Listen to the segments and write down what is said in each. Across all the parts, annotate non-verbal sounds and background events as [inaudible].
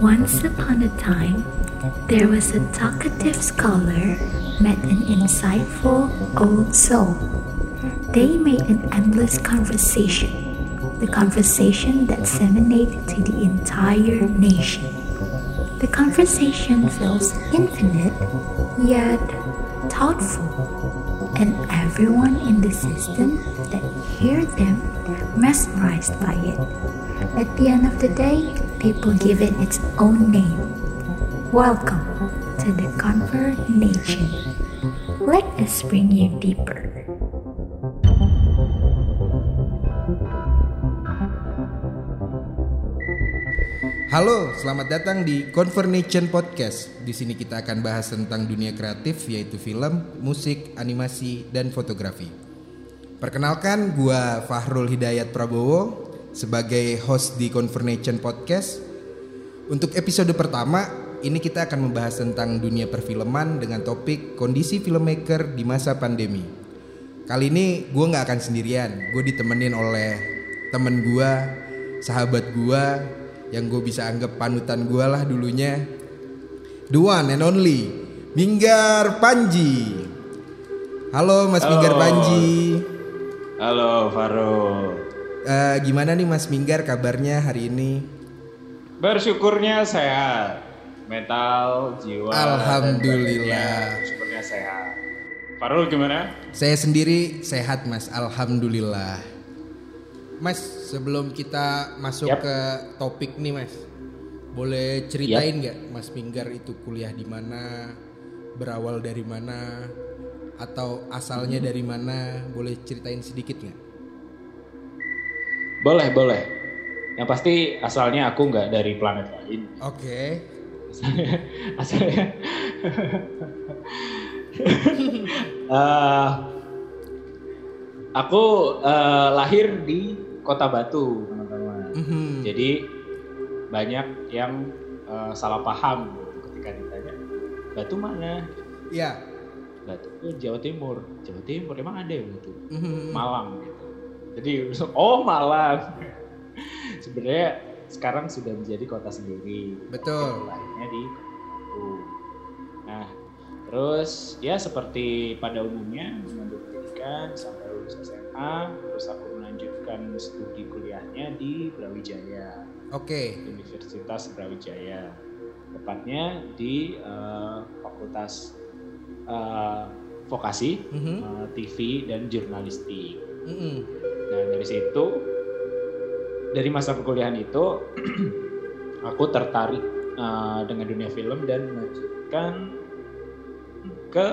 Once upon a time, there was a talkative scholar met an insightful old soul. They made an endless conversation, the conversation that disseminated to the entire nation. The conversation feels infinite, yet thoughtful, and everyone in the system that hear them mesmerized by it. At the end of the day, people give it its own name. Welcome to the Conver Nation. Let us bring you deeper. Halo, selamat datang di Conversation Podcast. Di sini kita akan bahas tentang dunia kreatif yaitu film, musik, animasi, dan fotografi. Perkenalkan, gua Fahrul Hidayat Prabowo sebagai host di Conversation Podcast. Untuk episode pertama, ini kita akan membahas tentang dunia perfilman dengan topik kondisi filmmaker di masa pandemi. Kali ini gue nggak akan sendirian, gue ditemenin oleh temen gue, sahabat gue, yang gue bisa anggap panutan gue lah dulunya. The one and only, Minggar Panji. Halo Mas Halo. Minggar Panji. Halo Faro. Eh, gimana nih Mas Minggar kabarnya hari ini? Bersyukurnya sehat. Mental, jiwa. Alhamdulillah. badannya Syukurnya sehat. Farul gimana? Saya sendiri sehat Mas, Alhamdulillah. Mas, sebelum kita masuk Yap. ke topik nih Mas, boleh ceritain nggak Mas Minggar itu kuliah di mana, berawal dari mana, atau asalnya dari mana? Boleh ceritain sedikit nggak? Boleh, boleh. Yang pasti asalnya aku nggak dari planet lain. Oke, [laughs] Asalnya, asalnya. [laughs] Eh, aku eh, lahir di Kota Batu, teman-teman. Mhm. Jadi banyak yang eh, salah paham ketika ditanya Batu mana? ya. Batu oh, Jawa Timur. Jawa Timur emang ada ya Batu? Mhm. Malang gitu. Jadi [laughs] oh Malang. Sebenarnya sekarang sudah menjadi kota sendiri. Betul. Lahirnya di. Nah, terus ya seperti pada umumnya mengambil pendidikan sampai lulus SMA, terus aku melanjutkan studi kuliahnya di Brawijaya. Oke, Universitas Brawijaya. Tepatnya di eh, Fakultas eh, Vokasi, Mhm. eh, TV dan Jurnalistik. Mhm. Nah dari situ, dari masa perkuliahan itu, [clears throat] aku tertarik eh, dengan dunia film dan melanjutkan ke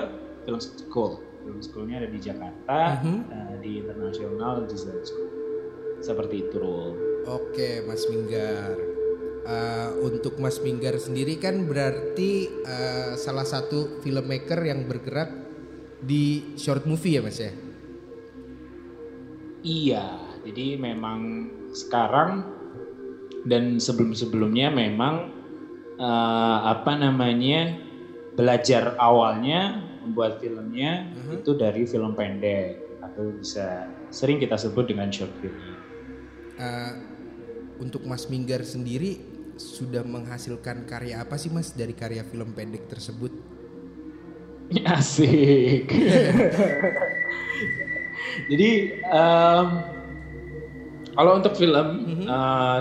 film school. Film schoolnya ada di Jakarta, Mhm. eh, di International Design School. Seperti itu, Rul. Oke, Mas Minggar. Eh, untuk Mas Minggar sendiri kan berarti eh, salah satu filmmaker yang bergerak di short movie ya, Mas ya? Iya, jadi memang sekarang dan sebelum-sebelumnya memang eh, apa namanya belajar awalnya membuat filmnya Mhm. itu dari film pendek atau bisa sering kita sebut dengan short film. Eh, untuk Mas Minggar sendiri sudah menghasilkan karya apa sih Mas dari karya film pendek tersebut? [laughs] Asik. [laughs] Jadi em, kalau untuk film Mhm. eh,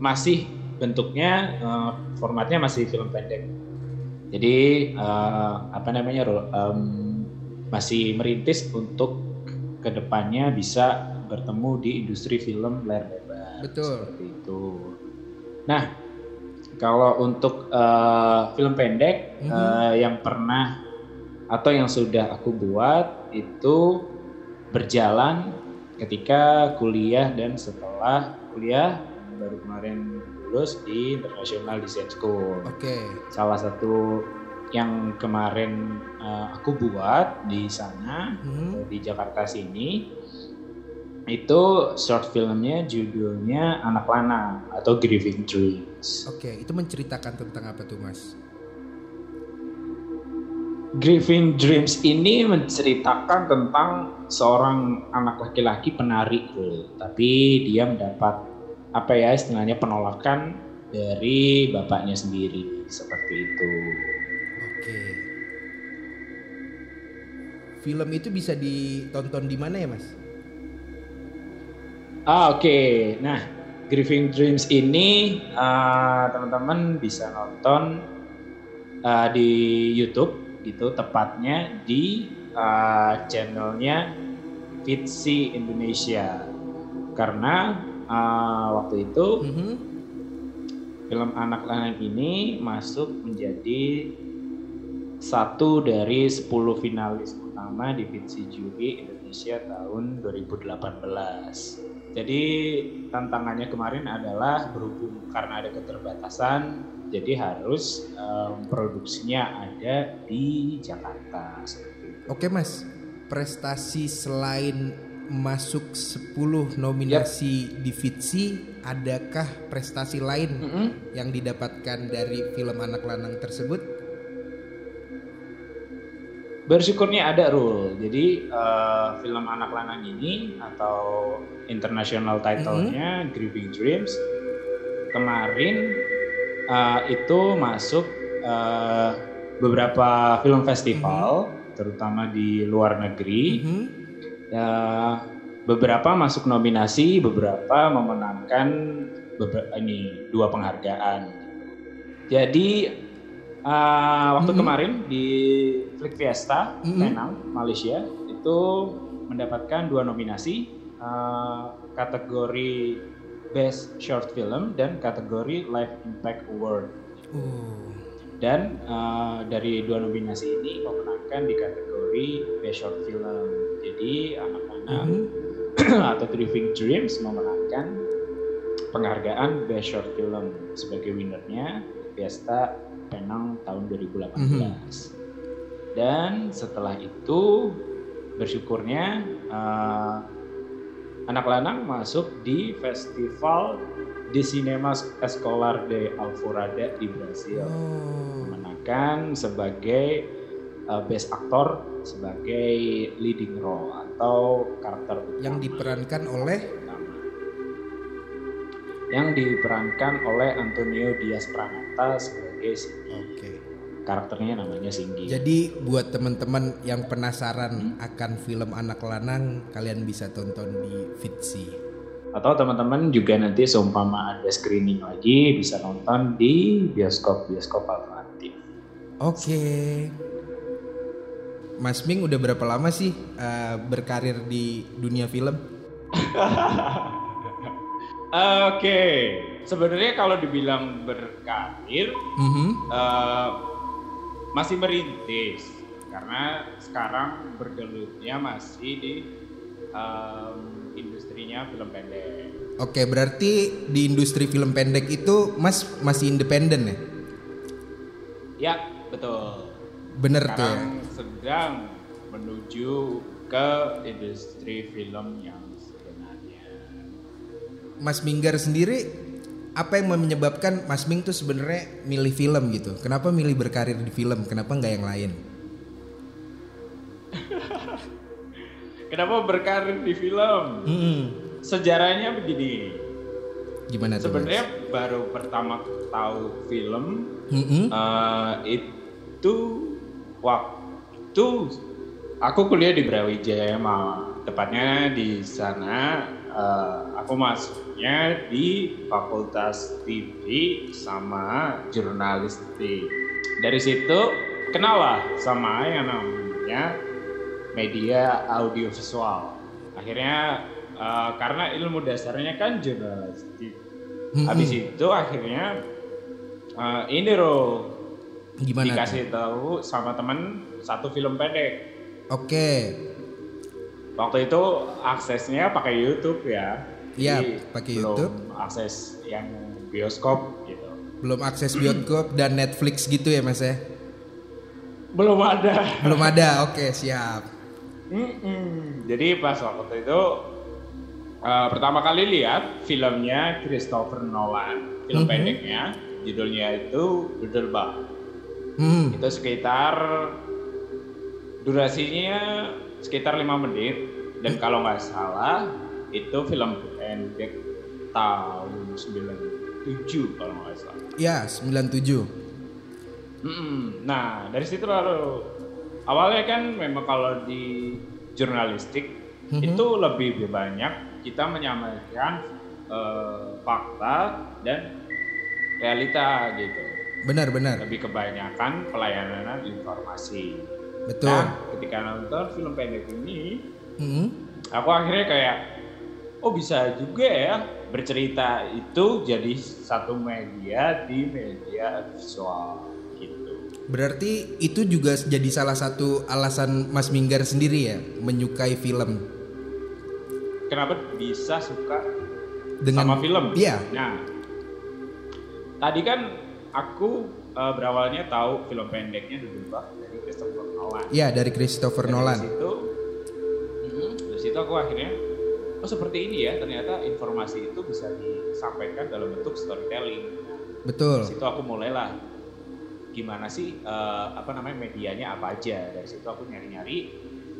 masih bentuknya eh, formatnya masih film pendek. Jadi eh, apa namanya? Em, masih merintis untuk ke depannya bisa bertemu di industri film layar lebar. Betul. Seperti itu. Nah, kalau untuk eh, film pendek Mhm. eh, yang pernah atau yang sudah aku buat itu berjalan ketika kuliah dan setelah kuliah baru kemarin lulus di International Design School. Oke. Salah satu yang kemarin eh, aku buat di sana Mhm. di Jakarta sini itu short filmnya judulnya Anak Lana atau Grieving Dreams. Oke, itu menceritakan tentang apa tuh Mas? Grieving Dreams ini menceritakan tentang seorang anak laki-laki penari, Bro. tapi dia mendapat apa ya istilahnya penolakan dari bapaknya sendiri seperti itu. Oke. Film itu bisa ditonton di mana ya, Mas? Ah, Oke, nah Grieving Dreams ini uh, teman-teman bisa nonton uh, di YouTube gitu, tepatnya di uh, channelnya Fitsi Indonesia. Karena uh, waktu itu Mhm. film anak lanang ini masuk menjadi satu dari 10 finalis utama di Fitsi Juri Indonesia tahun 2018. Jadi tantangannya kemarin adalah berhubung karena ada keterbatasan, jadi harus em, produksinya ada di Jakarta. Oke, Mas. Prestasi selain masuk 10 nominasi di Fitsi, adakah prestasi lain Mm-mm. yang didapatkan dari film anak lanang tersebut? Bersyukurnya ada rule. Jadi eh, film anak lanang ini atau international title-nya Grieving Dreams kemarin eh, itu masuk eh, beberapa film festival, terutama di luar negeri. Mhm. Ya, beberapa masuk nominasi, beberapa memenangkan beber- ini dua penghargaan. Jadi uh, waktu Mhm. kemarin di Flick Fiesta Mhm. Penang, Malaysia itu mendapatkan dua nominasi uh, kategori Best Short Film dan kategori Life Impact Award. Oh. Dan uh, dari dua nominasi ini memenangkan di kategori Best Short Film. Jadi anak-anak Mhm. [clears throat] atau Driving Dreams memenangkan penghargaan Best Short Film sebagai winernya Fiesta Penang tahun 2018. Dan setelah itu bersyukurnya eh, anak lanang masuk di festival di Cinema Escolar de Alvorada di Brasil Oh. memenangkan sebagai uh, best aktor sebagai leading role atau karakter utama. Yang diperankan oleh utama. yang diperankan oleh Antonio Diaz Pranata sebagai Singgi. Oke. Karakternya namanya Singgi. Jadi buat teman-teman yang penasaran Hmm. akan film anak lanang, kalian bisa tonton di Fitsi. Atau teman-teman juga nanti seumpama ada screening lagi bisa nonton di bioskop-bioskop alternatif. Oke. Mas Ming udah berapa lama sih eh, berkarir di dunia film? [laughs] Oke, sebenarnya kalau dibilang berkarir Mhm. eh, masih merintis karena sekarang bergelutnya masih di em, industrinya film pendek. Oke, berarti di industri film pendek itu Mas masih independen ya? Ya, betul. Bener tuh ya? Sekarang sedang menuju ke industri film yang sebenarnya. Mas Minggar sendiri apa yang menyebabkan Mas Ming tuh sebenarnya milih film gitu? Kenapa milih berkarir di film? Kenapa nggak yang lain? [laughs] Kenapa berkarir di film? Mm-mm. Sejarahnya begini. Gimana tuh? Sebenarnya baru pertama tahu film? Mm-mm. Eh, itu waktu aku kuliah di Brawijaya Malang. Tepatnya di sana eh, aku masuknya di Fakultas TV sama jurnalistik. Dari situ kenal lah sama yang namanya media audiovisual. Akhirnya eh, karena ilmu dasarnya kan jurnalistik. Mm-mm. Habis itu akhirnya eh, ini Ro Gimana? dikasih tahu sama temen satu film pendek. Oke. Waktu itu aksesnya pakai YouTube ya. Iya, pakai belum YouTube. Akses yang bioskop gitu. Belum akses bioskop dan Netflix gitu ya Mas ya? Belum ada. Belum ada. Oke, siap. Mm-mm. Jadi pas waktu itu eh, pertama kali lihat filmnya Christopher Nolan, film Mhm. pendeknya, judulnya itu Doodlebug. Hmm. Itu sekitar durasinya sekitar lima menit dan kalau nggak salah itu film pendek tahun 97 kalau nggak salah. Ya, 97. Mm-mm. Nah dari situ lalu awalnya kan memang kalau di jurnalistik Mhm. itu lebih banyak kita menyampaikan eh, fakta dan realita gitu. Benar-benar. Lebih kebanyakan pelayanan informasi. Betul. Nah, ketika nonton film pendek ini, Mm-mm. aku akhirnya kayak, oh bisa juga ya bercerita itu jadi satu media di media visual gitu. Berarti itu juga jadi salah satu alasan Mas Minggar sendiri ya menyukai film Kenapa bisa suka dengan sama film? Iya. Nah, tadi kan aku eh, berawalnya tahu film pendeknya dulu dari Christopher Nolan. Iya, dari Christopher Dan Nolan. Dari situ, mm, dari situ aku akhirnya, oh seperti ini ya ternyata informasi itu bisa disampaikan dalam bentuk storytelling. Dari Betul. situ aku mulailah gimana sih eh, apa namanya medianya apa aja. Dari situ aku nyari-nyari,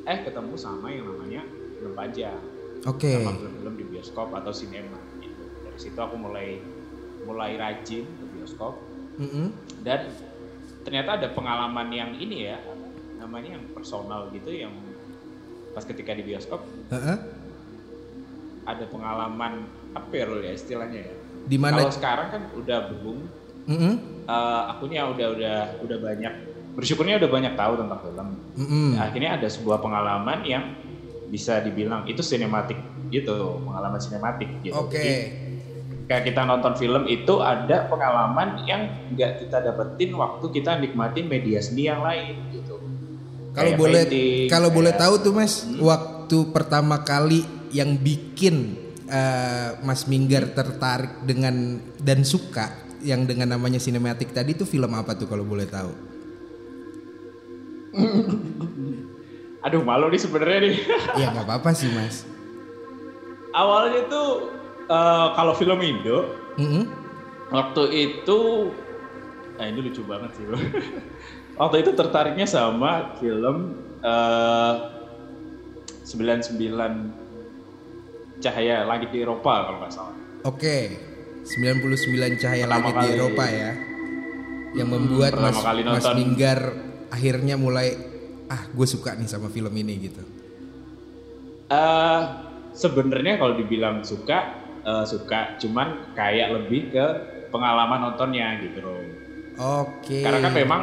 eh ketemu sama yang namanya film panjang, Oke. sama film-film di bioskop atau sinema. Gitu. Dari situ aku mulai mulai rajin ke bioskop Mm-mm. dan ternyata ada pengalaman yang ini ya namanya yang personal gitu yang pas ketika di bioskop Heeh. ada pengalaman apa ya Rul, ya istilahnya ya Di mana? kalau sekarang kan udah boom Mm-mm. eh, akunya udah udah udah banyak bersyukurnya udah banyak tahu tentang film Mm-mm. akhirnya ada sebuah pengalaman yang bisa dibilang itu sinematik gitu pengalaman sinematik gitu Oke. Jadi, kayak kita nonton film itu ada pengalaman yang nggak kita dapetin waktu kita nikmatin media seni yang lain gitu. Kalau boleh kalau boleh tahu tuh Mas, Hmm? waktu pertama kali yang bikin eh, Mas Minggar tertarik dengan dan suka yang dengan namanya sinematik tadi itu film apa tuh kalau boleh tahu? [laughs] Aduh malu nih sebenarnya nih. [laughs] ya nggak apa-apa sih Mas. Awalnya tuh eh, kalau film Indo Mm-mm. waktu itu, nah ini lucu banget sih. bro. [laughs] waktu itu tertariknya sama film eh 99 Cahaya Langit di Eropa kalau nggak salah. Oke. 99 cahaya Pertama langit di kali- Eropa ya. Yang membuat pertama Mas, kali Mas nonton. Minggar akhirnya mulai ah gue suka nih sama film ini gitu. eh sebenarnya kalau dibilang suka eh, suka cuman kayak lebih ke pengalaman nontonnya gitu loh Oke. karena kan memang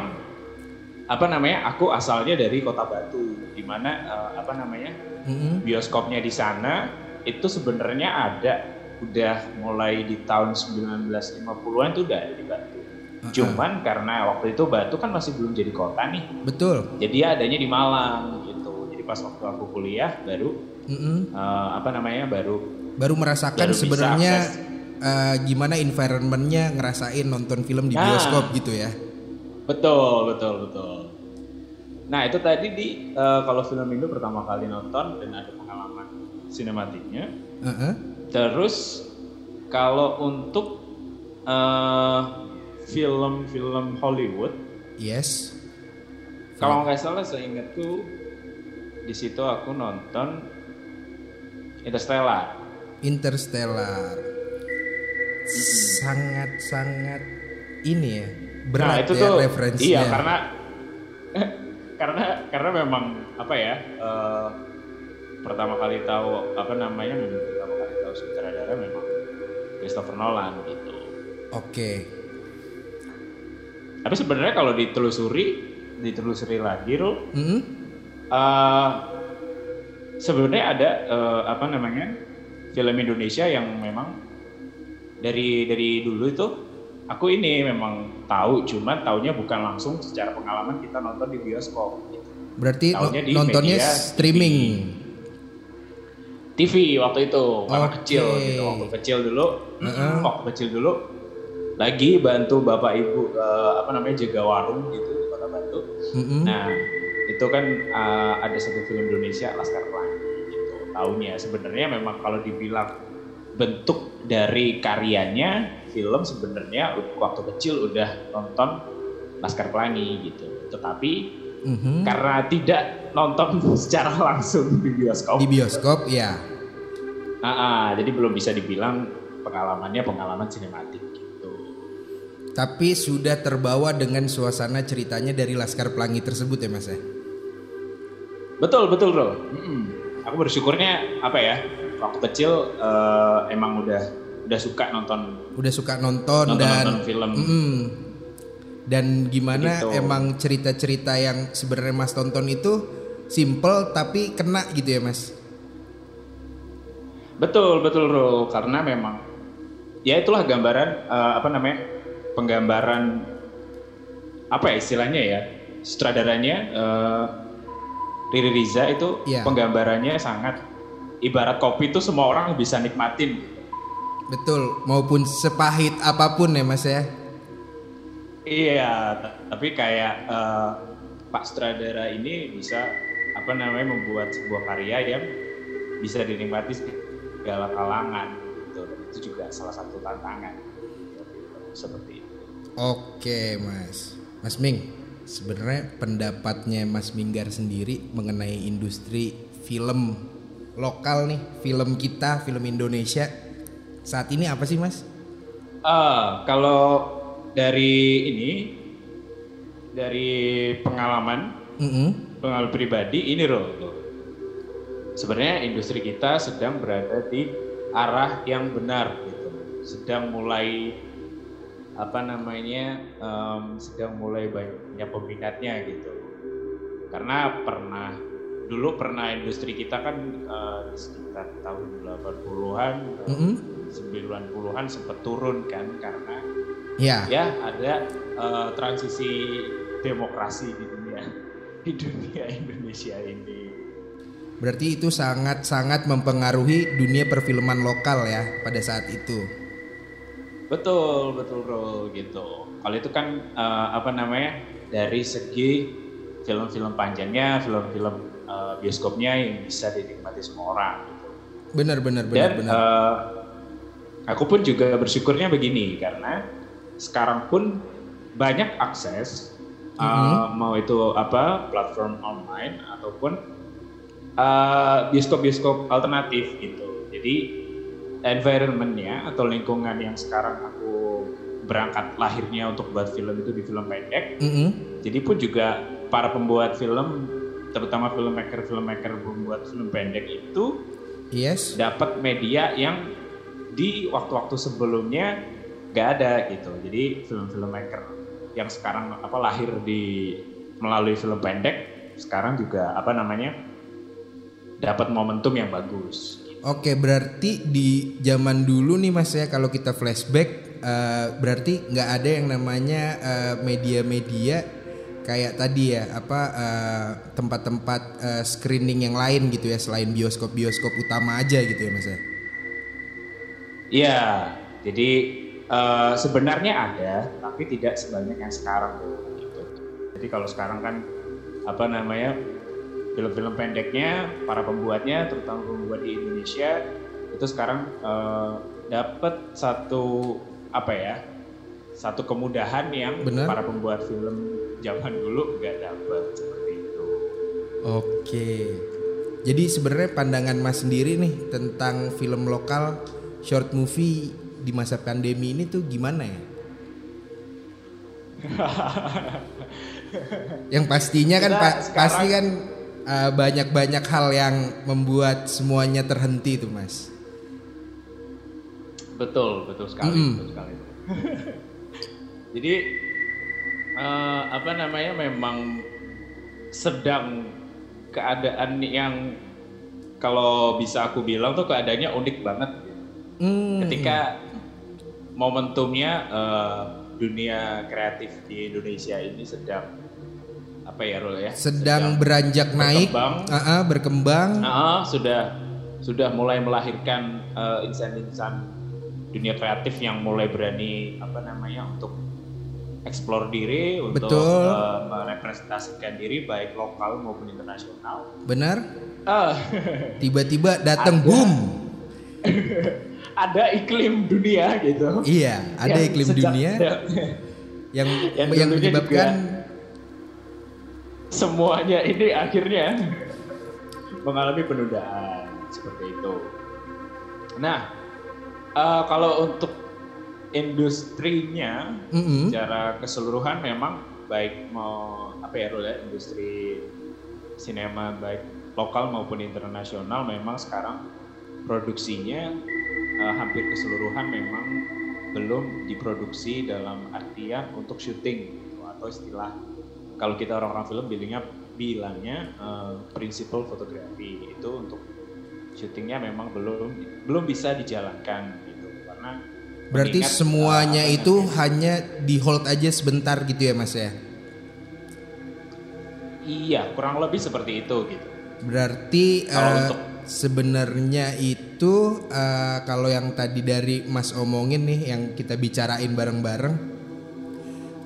apa namanya aku asalnya dari kota Batu di mana eh, apa namanya Mm-mm. bioskopnya di sana itu sebenarnya ada udah mulai di tahun 1950-an tuh udah ada di Batu Uh-uh. cuman karena waktu itu Batu kan masih belum jadi kota nih Betul. jadi adanya di Malang gitu jadi pas waktu aku kuliah baru Mm-mm. eh, apa namanya baru baru merasakan Baru sebenarnya eh, gimana environmentnya ngerasain nonton film di Nah. bioskop gitu ya. Betul betul betul nah itu tadi di eh, kalau film Indo pertama kali nonton dan ada pengalaman sinematiknya Heeh. terus kalau untuk eh, film-film Hollywood Yes. kalau nggak salah seingatku di situ aku nonton Interstellar Interstellar. Sangat-sangat ini ya nah berat itu ya tuh referensinya. iya karena [laughs] karena karena memang apa ya eh, pertama kali tahu apa namanya memang pertama kali tahu sutradara memang Christopher Nolan gitu Oke. tapi sebenarnya kalau ditelusuri ditelusuri lagi Rul, Mm-mm. eh, sebenarnya ada eh, apa namanya film Indonesia yang memang dari dari dulu itu aku ini memang tahu cuman taunya bukan langsung secara pengalaman kita nonton di bioskop gitu. Berarti Taunya di nontonnya media streaming. TV waktu itu karena Oke. kecil gitu waktu kecil dulu Heeh. waktu kecil dulu lagi bantu bapak ibu eh, apa namanya jaga warung gitu di kota Batu Mm-mm. Nah, itu kan uh, ada satu film Indonesia Laskar Pelangi gitu. Tahunnya sebenarnya memang kalau dibilang bentuk dari karyanya film sebenarnya waktu kecil udah nonton Laskar Pelangi gitu. Tetapi Mhm. karena tidak nonton [laughs] secara langsung di bioskop, Di bioskop ya. ah, ah, jadi belum bisa dibilang pengalamannya pengalaman sinematik gitu. Tapi sudah terbawa dengan suasana ceritanya dari Laskar Pelangi tersebut ya Mas ya? Betul betul bro. Mm-mm. Aku bersyukurnya apa ya waktu kecil eh, emang udah udah suka nonton Udah suka nonton, nonton, dan nonton film. Mm-mm. dan gimana Begitu. emang cerita-cerita yang sebenarnya Mas tonton itu simple tapi kena gitu ya Mas? Betul betul bro karena memang ya itulah gambaran eh, apa namanya penggambaran apa ya istilahnya ya sutradaranya eh, Riri Riza itu Iya. penggambarannya sangat ibarat kopi itu semua orang bisa nikmatin Betul, maupun sepahit apa pun ya Mas ya. Iya, tapi kayak eh, Pak Sutradara ini bisa apa namanya membuat sebuah karya yang bisa dinikmati segala kalangan gitu. Itu juga salah satu tantangan seperti itu. Oke Mas, Mas Ming, sebenarnya pendapatnya Mas Minggar sendiri mengenai industri film lokal nih, film kita, film Indonesia saat ini apa sih Mas? Ah, kalau dari ini dari pengalaman Mm-mm. pengalaman pribadi ini loh. Sebenarnya industri kita sedang berada di arah yang benar gitu. Sedang mulai apa namanya em, sedang mulai banyak peminatnya gitu. Karena pernah dulu pernah industri kita kan eh, di sekitar tahun 80-an eh, Mm-mm. 90-an sempat turun kan karena Ya, ya ada eh, transisi demokrasi di dunia di dunia Indonesia ini. berarti itu sangat-sangat mempengaruhi dunia perfilman lokal ya pada saat itu. Betul, betul bro gitu. Kalau itu kan eh, apa namanya dari segi film-film panjangnya, film-film eh, bioskopnya yang bisa dinikmati semua orang. Gitu. Benar, benar, benar, Dan benar. eh, aku pun juga bersyukurnya begini karena sekarang pun banyak akses eh, Mhm. mau itu apa platform online ataupun eh, bioskop-bioskop alternatif gitu. Jadi environmentnya atau lingkungan yang sekarang aku berangkat lahirnya untuk buat film itu di film pendek. Mm-mm. Jadi pun juga para pembuat film, terutama filmmaker filmmaker pembuat film pendek itu Yes. dapat media yang di waktu-waktu sebelumnya nggak ada gitu. Jadi film-film maker yang sekarang apa lahir di melalui film pendek sekarang juga apa namanya dapat momentum yang bagus. Oke, berarti di zaman dulu nih Mas ya kalau kita flashback eh, berarti nggak ada yang namanya eh, media-media kayak tadi ya apa eh, tempat-tempat eh, screening yang lain gitu ya selain bioskop-bioskop utama aja gitu ya Mas ya. Iya, jadi eh, sebenarnya ada, tapi tidak sebanyak yang sekarang gitu. Jadi kalau sekarang kan apa namanya film-film pendeknya para pembuatnya, terutama pembuat di Indonesia itu sekarang eh, dapat satu apa ya, satu kemudahan yang Benar. para pembuat film zaman dulu nggak dapat seperti itu. Oke. Jadi sebenarnya pandangan Mas sendiri nih tentang film lokal short movie di masa pandemi ini tuh gimana ya? [laughs] yang pastinya kan pa- sekarang- pasti kan uh, banyak-banyak hal yang membuat semuanya terhenti tuh Mas. Betul, betul sekali, Mm-mm. betul sekali. [laughs] Jadi eh, apa namanya memang sedang keadaan yang kalau bisa aku bilang tuh keadaannya unik banget. Hmm. Ketika momentumnya eh, dunia kreatif di Indonesia ini sedang apa ya Rul ya? sedang beranjak naik, berkembang. Ah, ah, berkembang. Nah, sudah sudah mulai melahirkan eh, insan-insan dunia kreatif yang mulai berani apa namanya untuk eksplor diri untuk Betul. eh, merepresentasikan diri baik lokal maupun internasional. Benar? Ah, Tiba-tiba datang boom. [laughs] ada iklim dunia gitu. Iya, ada Yang iklim sejak- dunia [laughs] yang Yang yang, menyebabkan semuanya ini akhirnya mengalami penundaan seperti itu. Nah, Uh, kalau untuk industrinya Mm-mm. secara keseluruhan memang baik mau apa ya Rul, ya, industri sinema baik lokal maupun internasional memang sekarang produksinya uh, hampir keseluruhan memang belum diproduksi dalam artian untuk syuting gitu, atau istilah kalau kita orang-orang film bilangnya bilangnya uh, principal fotografi itu untuk syutingnya memang belum belum bisa dijalankan gitu. Karena Berarti mengingat, semuanya uh, itu namanya, hanya di hold aja sebentar gitu ya Mas ya. iya kurang lebih seperti itu gitu. Berarti Kalau eh, untuk- sebenarnya itu eh, kalau yang tadi dari Mas omongin nih yang kita bicarain bareng-bareng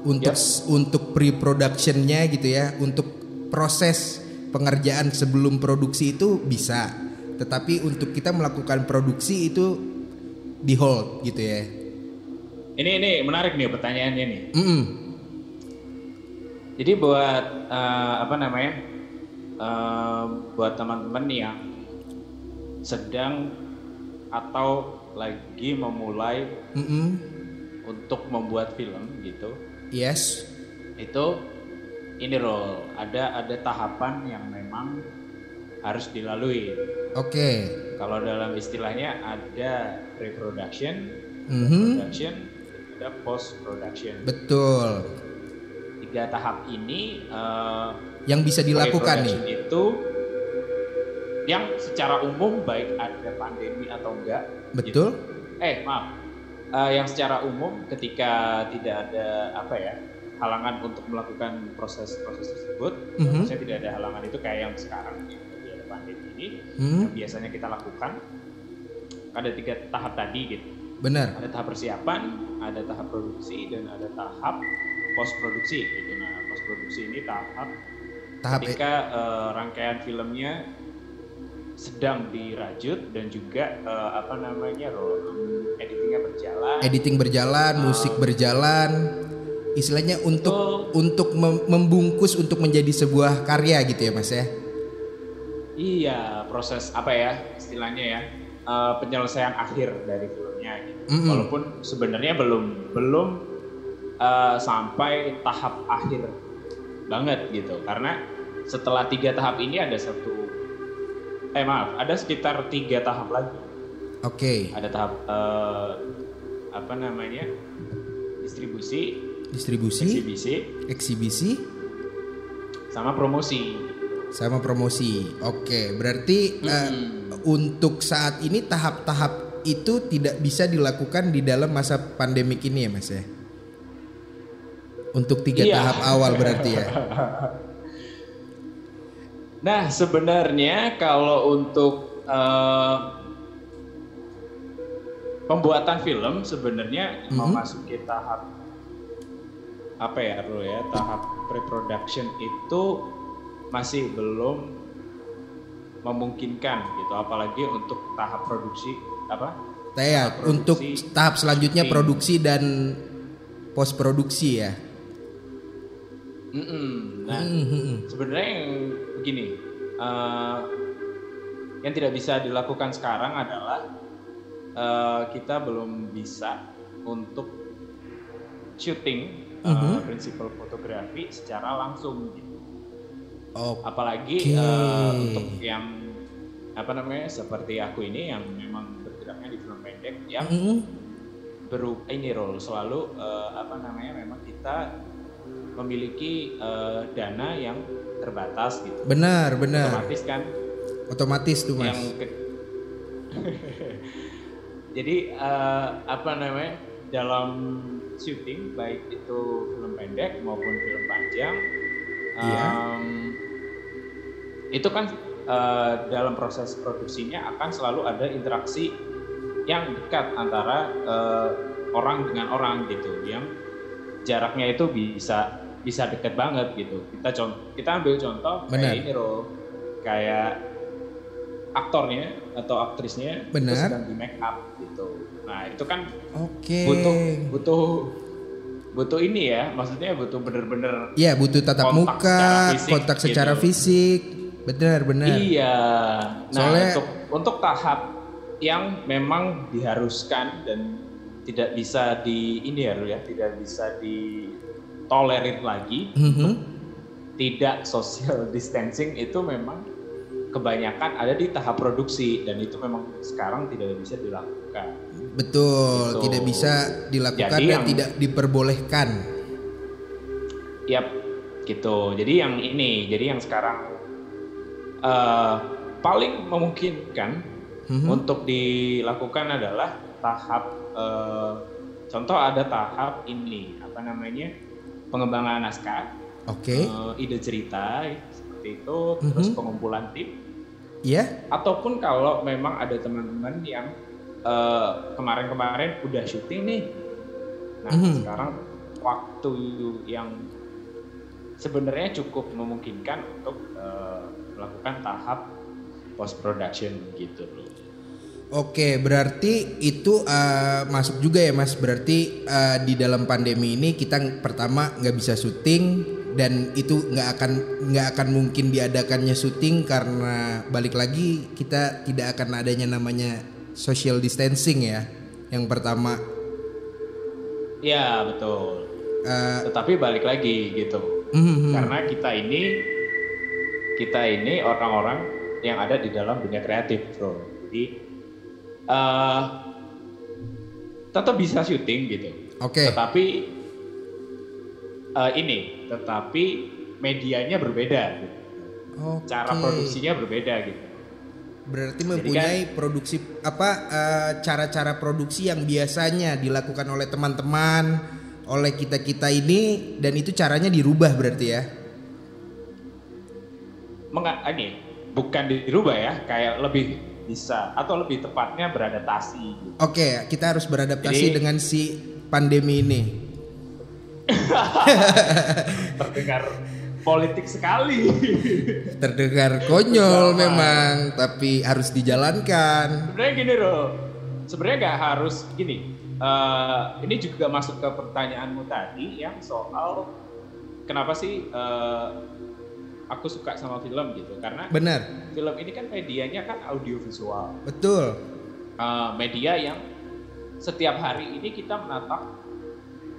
untuk Yap. untuk pre-productionnya gitu ya, untuk proses pengerjaan sebelum produksi itu bisa. Tetapi untuk kita melakukan produksi itu di hold gitu ya. ini ini menarik nih pertanyaannya nih Mm-mm. Jadi buat eh, apa namanya, eh, buat teman-teman yang sedang atau lagi memulai Mm-mm. untuk membuat film gitu, Yes. itu ini loh ada ada tahapan yang memang harus dilalui. Oke. Kalau dalam istilahnya ada pre-production, Mhm. production, ada post-production. Betul. Tiga tahap ini eh, Yang bisa dilakukan nih. Itu yang secara umum baik ada pandemi atau enggak. Betul. gitu. Eh maaf, Eh, yang secara umum ketika tidak ada apa ya halangan untuk melakukan proses-proses tersebut, Mhm. maksudnya tidak ada halangan itu kayak yang sekarang lagi ada pandemi ini, Hmm, yang biasanya kita lakukan ada tiga tahap tadi gitu. benar. Ada tahap persiapan, ada tahap produksi, dan ada tahap post produksi gitu. Nah, post produksi ini tahap Tahap e- ketika eh, rangkaian filmnya sedang dirajut dan juga eh, apa namanya roll editingnya berjalan editing berjalan, musik berjalan, istilahnya untuk untuk mem- membungkus untuk menjadi sebuah karya gitu ya mas ya. iya proses apa ya istilahnya ya eh, penyelesaian akhir dari filmnya gitu. Mm-mm. walaupun sebenarnya belum belum eh, sampai tahap akhir banget gitu karena setelah tiga tahap ini ada satu eh maaf ada sekitar tiga tahap lagi Oke, ada tahap eh, apa namanya distribusi, distribusi, eksibisi, eksibisi, sama promosi. sama promosi. Oke, berarti eh, untuk saat ini tahap-tahap itu tidak bisa dilakukan di dalam masa pandemik ini ya mas ya. Untuk tiga Iya. tahap awal berarti ya. [laughs] Nah sebenarnya kalau untuk eh, pembuatan film sebenarnya Mhm. memasuki tahap apa ya ya tahap pre-production itu masih belum memungkinkan gitu apalagi untuk tahap produksi apa Saya Tahap untuk produksi, tahap selanjutnya syuting. produksi dan post produksi ya. Mm-mm. Nah, Mhm. sebenarnya yang begini, eh, yang tidak bisa dilakukan sekarang adalah eh, kita belum bisa untuk syuting eh, Mhm. prinsipal fotografi secara langsung gitu. Oh, Apalagi eh, untuk yang apa namanya seperti aku ini yang memang bergeraknya di film pendek yang mhm. beru ini role selalu eh, apa namanya memang kita memiliki eh, dana yang terbatas gitu benar benar. otomatis kan Otomatis tuh mas. yang ke- [laughs] jadi eh, apa namanya dalam syuting baik itu film pendek maupun film panjang Iya. em, itu kan eh, dalam proses produksinya akan selalu ada interaksi yang dekat antara eh, orang dengan orang gitu yang jaraknya itu bisa bisa dekat banget gitu kita contoh kita ambil contoh Benar. kayak ini loh kayak aktornya atau aktrisnya itu Benar. sedang di make up gitu nah itu kan Oke. butuh butuh butuh ini ya maksudnya butuh bener-bener Iya butuh tatap kontak muka, secara fisik kontak gitu. secara fisik. Benar benar. Iya. Nah, Soalnya- untuk untuk tahap yang memang diharuskan dan tidak bisa di ini ya, ya tidak bisa ditolerir lagi Mhm. tidak social [laughs] distancing itu memang kebanyakan ada di tahap produksi dan itu memang sekarang tidak bisa dilakukan. Betul, Gitu. tidak bisa dilakukan Jadi dan yang- tidak diperbolehkan. Yap, gitu. Jadi yang ini, jadi yang sekarang eh, paling memungkinkan Mhm. untuk dilakukan adalah tahap eh, contoh ada tahap ini apa namanya pengembangan naskah, Oke, eh, ide cerita seperti itu, terus Mhm. pengumpulan tim ya, ataupun kalau memang ada teman-teman yang eh, kemarin-kemarin udah syuting nih, nah Mhm. sekarang waktu yang sebenarnya cukup memungkinkan untuk eh, melakukan tahap post production gitu loh. Oke, berarti itu eh, masuk juga ya Mas. Berarti eh, di dalam pandemi ini kita pertama nggak bisa syuting dan itu nggak akan nggak akan mungkin diadakannya syuting karena balik lagi kita tidak akan adanya namanya social distancing ya. Yang pertama, Ya betul. Eh, Tetapi balik lagi gitu, mhm, karena kita ini kita ini orang-orang yang ada di dalam dunia kreatif, bro. Jadi eh tetap bisa syuting gitu. oke, Tetapi eh, ini, tetapi medianya berbeda, gitu. Oke. cara produksinya berbeda gitu. Berarti Jadi mempunyai produksi apa eh, cara-cara produksi yang biasanya dilakukan oleh teman-teman, oleh kita-kita ini dan itu caranya dirubah berarti ya. Menga ini bukan dirubah ya, kayak lebih bisa atau lebih tepatnya beradaptasi. Gitu. Oke, kita harus beradaptasi Jadi- dengan si pandemi ini. [laughs] Terdengar politik sekali. Terdengar konyol memang, tapi harus dijalankan. Sebenarnya gini loh, sebenarnya nggak harus gini. Eh, ini juga masuk ke pertanyaanmu tadi yang soal kenapa sih eh, aku suka sama film gitu? Karena Benar, film ini kan medianya kan audiovisual, betul. Eh, media yang setiap hari ini kita menatap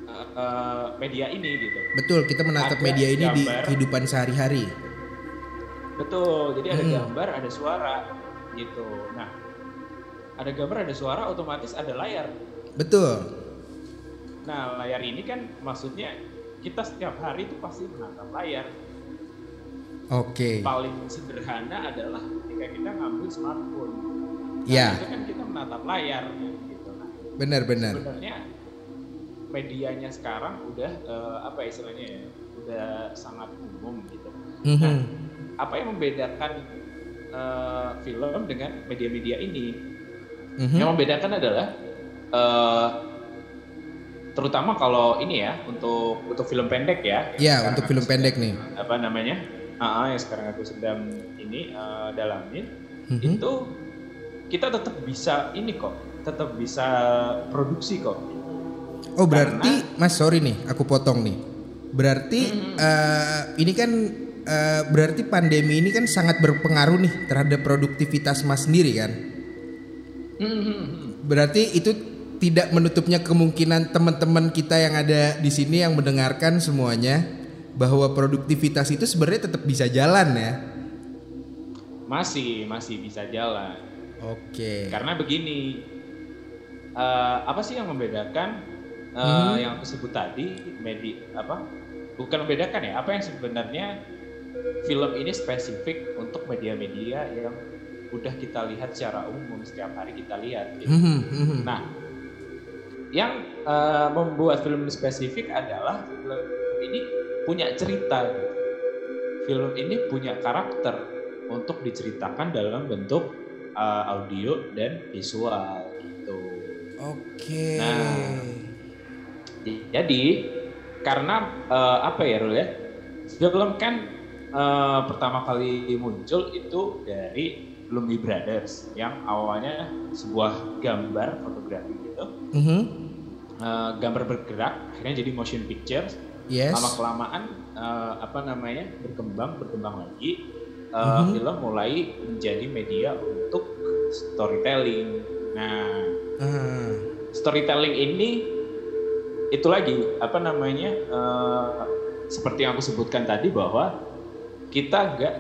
eh, eh, media ini gitu. Betul, kita menatap Ada media ini di gambar. kehidupan sehari-hari. Betul, jadi ada Hmm. gambar, ada suara gitu. Nah, ada gambar, ada suara, otomatis ada layar. Betul. Nah, layar ini kan maksudnya kita setiap hari itu pasti menatap layar. Oke. Paling sederhana adalah ketika kita ngambil smartphone. Nah, Ya, Itu kan kita menatap layar gitu. Nah, benar-benar. sebenarnya medianya sekarang udah eh, apa ya istilahnya ya, udah sangat umum gitu. Mhm. Apa yang membedakan eh, film dengan media-media ini? Mhm. Yang membedakan adalah eh, terutama kalau ini ya untuk untuk film pendek ya. Ya, sekarang untuk film pendek nih. Apa namanya? Ah, ah, yang sekarang aku sedang ini eh, dalamin Mhm. itu kita tetap bisa ini kok, tetap bisa produksi kok. Oh berarti Mas sorry nih aku potong nih. Berarti eh, ini kan eh, berarti pandemi ini kan sangat berpengaruh nih terhadap produktivitas Mas sendiri kan. Berarti itu tidak menutupnya kemungkinan teman-teman kita yang ada di sini yang mendengarkan semuanya bahwa produktivitas itu sebenarnya tetap bisa jalan ya. Masih masih bisa jalan. Oke. Karena begini, eh, apa sih yang membedakan eh, Mhm. yang aku sebut tadi, media apa? Bukan membedakan ya, apa yang sebenarnya film ini spesifik untuk media-media yang udah kita lihat secara umum setiap hari kita lihat. gitu. Mhm, mhm. Nah, yang eh, membuat film spesifik adalah film ini punya cerita. gitu. Film ini punya karakter untuk diceritakan dalam bentuk eh, audio dan visual gitu. Oke. Nah. Jadi karena eh, apa ya Rul ya? Film kan eh, pertama kali muncul itu dari Lumley Brothers yang awalnya sebuah gambar fotografi gitu. Mhm. Eh, gambar bergerak akhirnya jadi motion picture Yes. lama kelamaan eh, apa namanya berkembang berkembang lagi Eh, Mhm. film mulai menjadi media untuk storytelling Nah, Ah, storytelling ini itu lagi apa namanya eh, seperti yang aku sebutkan tadi bahwa kita nggak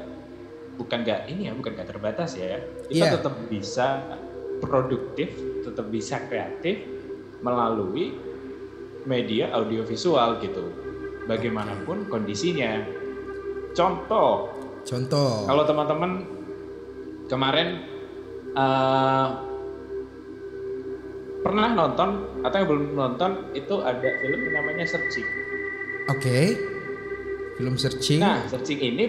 bukan nggak ini ya bukan nggak terbatas ya kita Iya. tetap bisa produktif tetap bisa kreatif melalui media audiovisual gitu bagaimanapun kondisinya contoh contoh. kalau teman-teman kemarin eh, pernah nonton atau yang belum nonton itu ada film yang namanya Searching. Oke. Film searching. Nah, Searching ini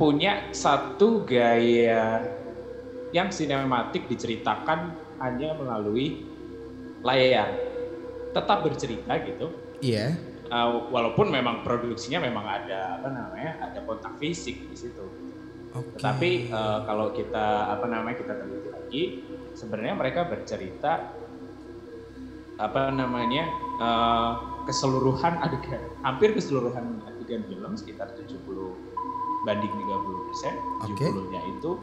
punya satu gaya yang sinematik diceritakan hanya melalui layar. Tetap bercerita gitu. Iya. Eh, walaupun memang produksinya memang ada apa namanya ada kontak fisik di situ. Oke. Tetapi eh, kalau kita apa namanya kita teliti lagi, sebenarnya mereka bercerita apa namanya eh, keseluruhan adegan, hampir keseluruhan adegan film sekitar 70 banding 30 persen, Oke. 70-nya itu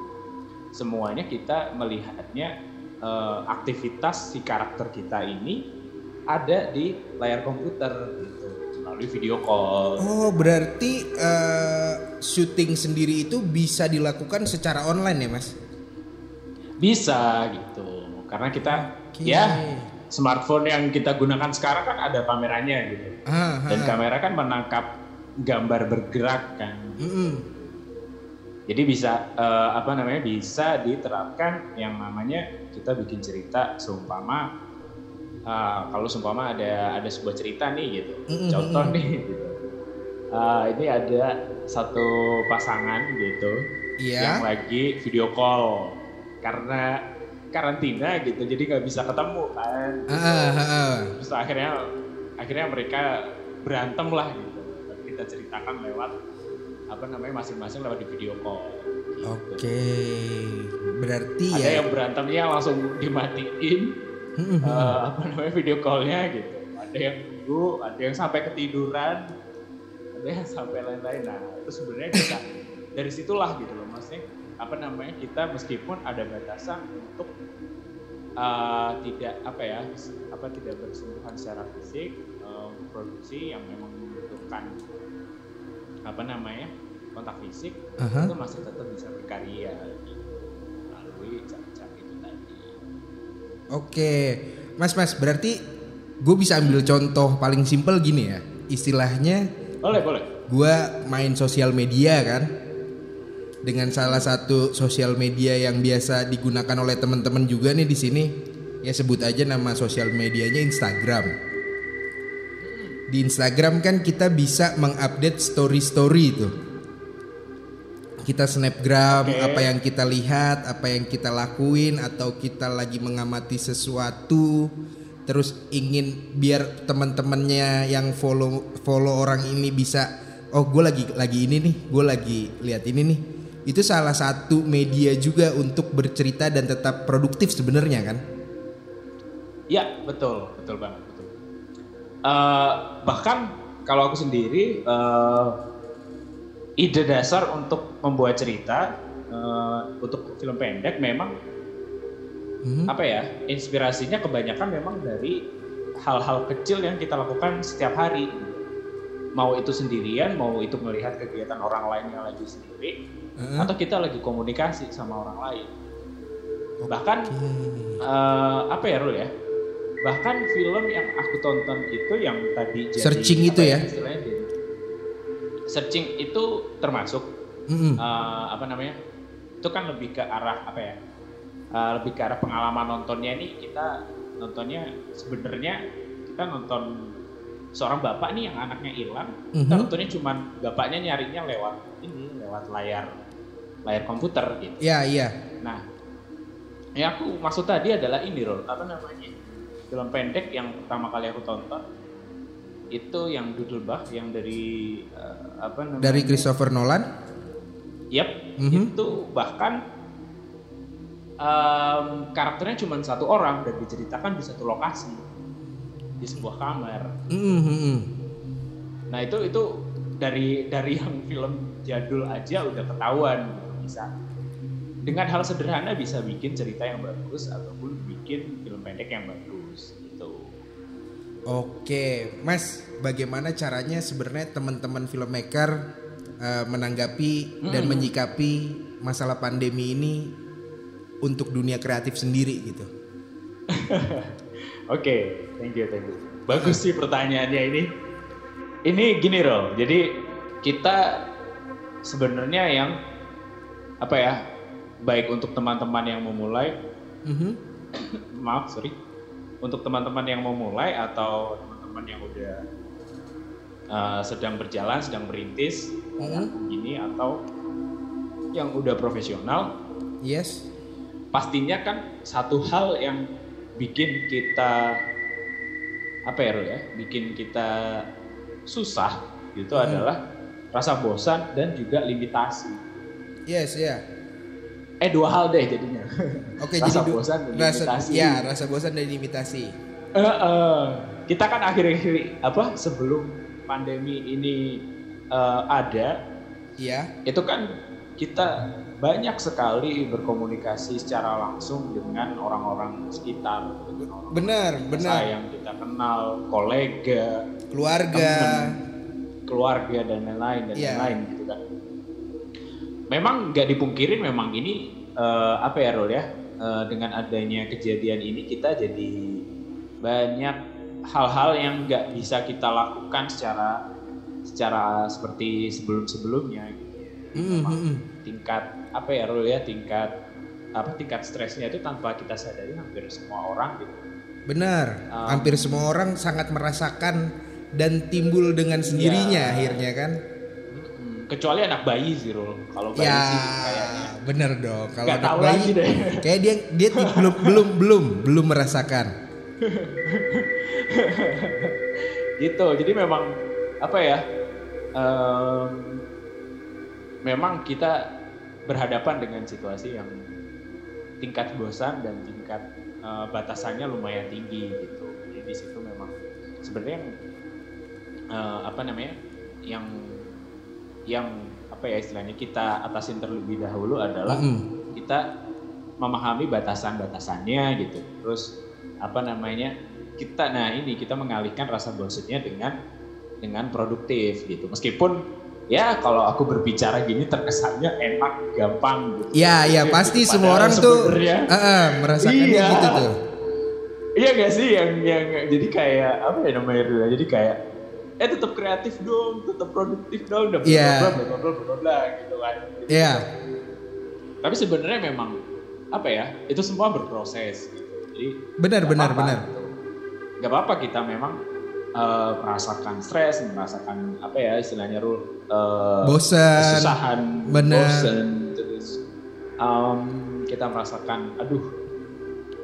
semuanya kita melihatnya eh, aktivitas si karakter kita ini ada di layar komputer gitu melalui video call. Oh, berarti eh, syuting sendiri itu bisa dilakukan secara online ya, Mas? Bisa gitu. Karena kita Oke. ya smartphone yang kita gunakan sekarang kan ada kameranya gitu. Ah, Dan ah. kamera kan menangkap gambar bergerak kan. Mm-mm. Jadi bisa eh, apa namanya bisa diterapkan yang namanya kita bikin cerita seumpama eh, kalau seumpama ada ada sebuah cerita nih gitu. Mm-mm, Contoh nih [laughs] gitu. Eh, ini ada satu pasangan gitu Iya. yang lagi video call karena karantina gitu jadi nggak bisa ketemu kan Ah, ah, ah, ah. terus akhirnya akhirnya mereka berantem lah gitu kita ceritakan lewat apa namanya masing-masing lewat di video call gitu. Oke. Berarti ada ya. yang berantemnya langsung dimatiin Eh, apa namanya video callnya gitu. Ada yang nunggu ada yang sampai ketiduran ada yang sampai lain-lain. Nah itu sebenarnya bisa dari situlah gitu loh maksudnya apa namanya kita meskipun ada batasan untuk eh, tidak apa ya apa tidak bersentuhan secara fisik eh, produksi yang memang membutuhkan apa namanya kontak fisik Aha. itu masih tetap bisa berkarya. Gitu, melalui Oke, Mas Mas berarti gue bisa ambil contoh paling simpel gini ya, istilahnya boleh boleh gue main sosial media kan, dengan salah satu sosial media yang biasa digunakan oleh teman-teman juga nih di sini, ya sebut aja nama sosial medianya Instagram. Di Instagram kan kita bisa mengupdate story-story itu. Kita snapgram Oke. apa yang kita lihat, apa yang kita lakuin atau kita lagi mengamati sesuatu terus ingin biar teman-temannya yang follow follow orang ini bisa oh gue lagi lagi ini nih, gue lagi lihat ini nih. Itu salah satu media juga untuk bercerita dan tetap produktif sebenarnya kan? Ya betul, betul banget. Betul. Eh, bahkan kalau aku sendiri eh, ide dasar untuk membuat cerita eh, untuk film pendek memang Mhm. apa ya inspirasinya kebanyakan memang dari hal-hal kecil yang kita lakukan setiap hari. Mau itu sendirian, mau itu melihat kegiatan orang lain yang lagi sendiri, Heeh. atau kita lagi komunikasi sama orang lain. Bahkan Oke. eh, apa ya Rul ya bahkan film yang aku tonton itu yang tadi jadi Searching itu ya? Searching itu termasuk Mm-mm. eh, apa namanya itu kan lebih ke arah apa ya Eh, lebih ke arah pengalaman nontonnya ini kita nontonnya sebenarnya kita nonton seorang bapak nih yang anaknya hilang kita Mhm. nontonnya cuman bapaknya nyarinya lewat ini lewat layar layar komputer gitu Ya iya. Nah, yang aku maksud tadi adalah ini loh, apa namanya? Film pendek yang pertama kali aku tonton itu yang Doodlebug yang dari eh, apa namanya? Dari Christopher Nolan. Yap, Mhm. itu bahkan em, karakternya cuma satu orang dan diceritakan di satu lokasi di sebuah kamar. Mm, mm, mm. Nah itu itu dari dari yang [laughs] film jadul aja udah ketahuan gitu. bisa dengan hal sederhana bisa bikin cerita yang bagus ataupun bikin film pendek yang bagus. Oke, Mas, bagaimana caranya sebenarnya teman-teman filmmaker uh, menanggapi hmm. dan menyikapi masalah pandemi ini untuk dunia kreatif sendiri gitu? [laughs] Oke, okay, thank you, thank you. Bagus sih pertanyaannya ini. Ini gini loh, jadi kita sebenarnya yang apa ya baik untuk teman-teman yang memulai mm-hmm. [coughs] maaf sorry untuk teman-teman yang memulai atau teman-teman yang udah uh, sedang berjalan sedang merintis mm-hmm. ini atau yang udah profesional yes pastinya kan satu hal yang bikin kita apa ya ya bikin kita susah gitu mm. adalah rasa bosan dan juga limitasi yes ya yeah eh dua hal deh jadinya. Oke, [laughs] rasa jadi bosan dan rasa, limitasi. Ya, rasa bosan dan limitasi. Uh, uh, kita kan akhir-akhir apa sebelum pandemi ini uh, ada, ya. Itu kan kita banyak sekali berkomunikasi secara langsung dengan orang-orang sekitar, dengan orang benar, benar. Yang kita kenal, kolega, keluarga, temen, keluarga dan lain-lain dan yeah. lain-lain gitu kan memang nggak dipungkirin memang ini uh, apa ya Rol ya uh, dengan adanya kejadian ini kita jadi banyak hal-hal yang nggak bisa kita lakukan secara secara seperti sebelum-sebelumnya gitu. Mm -hmm. tingkat apa ya Rol ya tingkat apa tingkat stresnya itu tanpa kita sadari hampir semua orang gitu. Benar, um, hampir semua orang sangat merasakan dan timbul dengan sendirinya ya, akhirnya kan kecuali anak bayi sih Rul. Kalau bayi ya, sih kayaknya. Bener dong. Kalau anak bayi deh. kayak dia dia belum [laughs] belum belum belum merasakan. gitu. Jadi memang apa ya? Um, memang kita berhadapan dengan situasi yang tingkat bosan dan tingkat uh, batasannya lumayan tinggi gitu. Jadi di situ memang sebenarnya uh, apa namanya? yang yang apa ya istilahnya kita atasin terlebih dahulu adalah mm kita memahami batasan-batasannya gitu. Terus apa namanya? Kita nah ini kita mengalihkan rasa bosannya dengan dengan produktif gitu. Meskipun ya kalau aku berbicara gini terkesannya enak, gampang gitu. Iya, iya pasti Padahal semua orang tuh uh, uh, merasakannya iya, gitu tuh. Iya gak sih yang yang jadi kayak apa ya namanya dulu jadi kayak eh tetap kreatif dong, tetap produktif dong, dan yeah. bla bla bla bla bla gitu kan. Iya. Yeah. Tapi sebenarnya memang apa ya? Itu semua berproses gitu. Jadi benar benar apa, benar. Gitu. Gak apa-apa kita memang uh, merasakan stres, merasakan apa ya istilahnya rule uh, bosan, kesusahan, bosan, terus um, kita merasakan aduh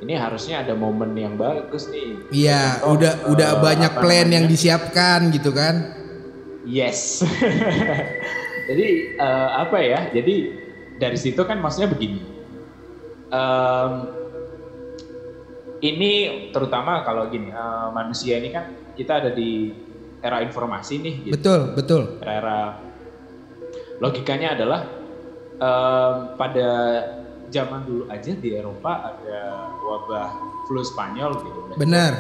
ini harusnya ada momen yang bagus nih. Iya, udah uh, udah banyak plan namanya? yang disiapkan gitu kan? Yes. [laughs] Jadi uh, apa ya? Jadi dari situ kan maksudnya begini. Um, ini terutama kalau gini uh, manusia ini kan kita ada di era informasi nih. Gitu. Betul betul. Era, logikanya adalah um, pada zaman dulu aja di Eropa ada wabah flu Spanyol gitu. Benar.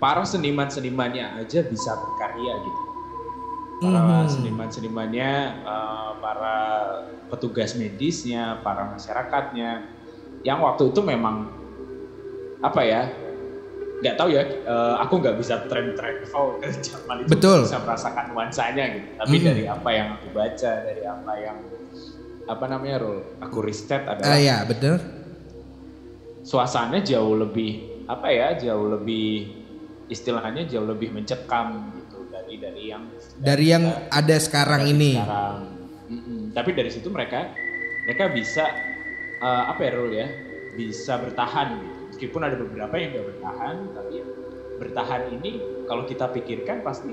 Para seniman-senimannya aja bisa berkarya gitu. Para mm-hmm. seniman-senimannya, uh, para petugas medisnya, para masyarakatnya, yang waktu itu memang apa ya? Nggak tahu ya, uh, aku nggak bisa tren travel ke [laughs] zaman itu Betul. bisa merasakan nuansanya gitu. Tapi mm-hmm. dari apa yang aku baca, dari apa yang apa namanya Rul? Aku riset adalah. Ah ya betul. Suasananya jauh lebih apa ya? Jauh lebih istilahnya jauh lebih mencekam gitu dari dari yang dari, yang kita, ada sekarang ini. Sekarang. Mm -mm. Tapi dari situ mereka mereka bisa uh, apa ya Rul ya? Bisa bertahan gitu. Meskipun ada beberapa yang gak bertahan, tapi bertahan ini kalau kita pikirkan pasti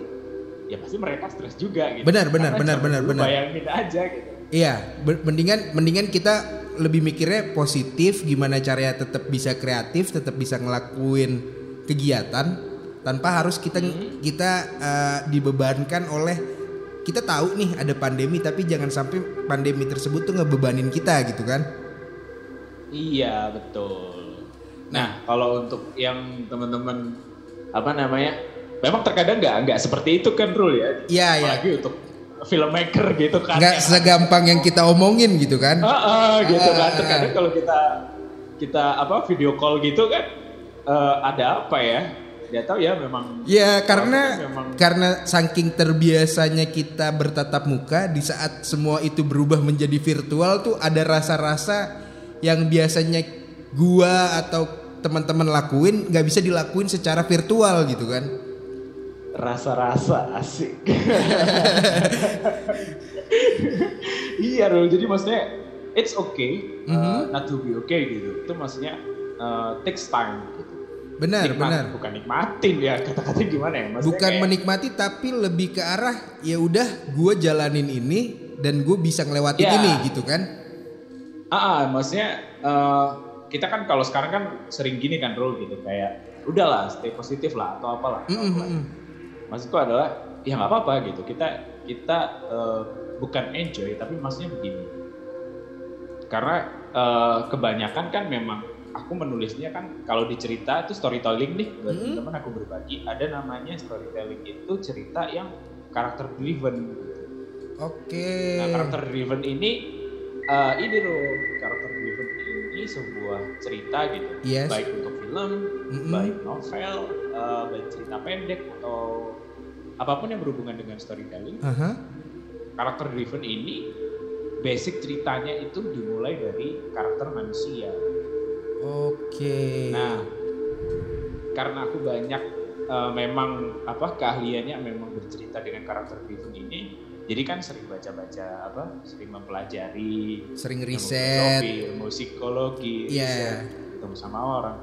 ya pasti mereka stres juga gitu. Benar, benar, Karena benar, benar, benar. Bayangin aja gitu Iya, mendingan mendingan kita lebih mikirnya positif gimana caranya tetap bisa kreatif, tetap bisa ngelakuin kegiatan tanpa harus kita hmm. kita uh, dibebankan oleh kita tahu nih ada pandemi tapi jangan sampai pandemi tersebut tuh ngebebanin kita gitu kan Iya betul. Nah kalau untuk yang teman-teman apa namanya, memang terkadang nggak nggak seperti itu kan Rul ya. Iya, iya. Apalagi untuk filmmaker gitu kan. nggak segampang yang kita omongin gitu kan Ah, ah, gitu Ah, kan. ah, Terkadang ah. kalau kita kita apa video call gitu kan eh, ada apa ya? Dia tahu ya memang. Ya karena Memang- karena saking terbiasanya kita bertatap muka di saat semua itu berubah menjadi virtual tuh ada rasa-rasa yang biasanya gua atau teman-teman lakuin nggak bisa dilakuin secara virtual gitu kan. Rasa-rasa asik. [laughs] iya Rul, jadi maksudnya it's okay uh, not to be okay gitu. Itu maksudnya uh, takes time gitu. Benar, Nikmat- benar. Bukan nikmatin ya kata-kata gimana ya? Maksudnya Bukan kayak, menikmati tapi lebih ke arah ya udah gua jalanin ini dan gue bisa ngelewatin Ya. ini gitu kan. Ah, ah, maksudnya uh, kita kan kalau sekarang kan sering gini kan Rul gitu kayak udahlah stay positif lah atau apalah. Mm, mm, mm. Maksudku adalah ya nggak apa-apa gitu. Kita kita uh, bukan enjoy tapi maksudnya begini. Karena uh, kebanyakan kan memang aku menulisnya kan kalau di cerita itu storytelling nih buat Mm-hmm. teman aku berbagi ada namanya storytelling itu cerita yang karakter driven. gitu. Oke. Nah karakter driven ini uh, ini loh karakter driven ini sebuah cerita gitu. Yes. Baik untuk film, Mm-mm. baik novel, uh, baik cerita pendek atau apa pun yang berhubungan dengan storytelling. Aha. Karakter driven ini basic ceritanya itu dimulai dari karakter manusia. Oke. Nah, karena aku banyak uh, memang apa keahliannya memang bercerita dengan karakter driven ini, jadi kan sering baca-baca apa, sering mempelajari sering riset. ilmu psikologi, Iya. riset, ketemu sama orang.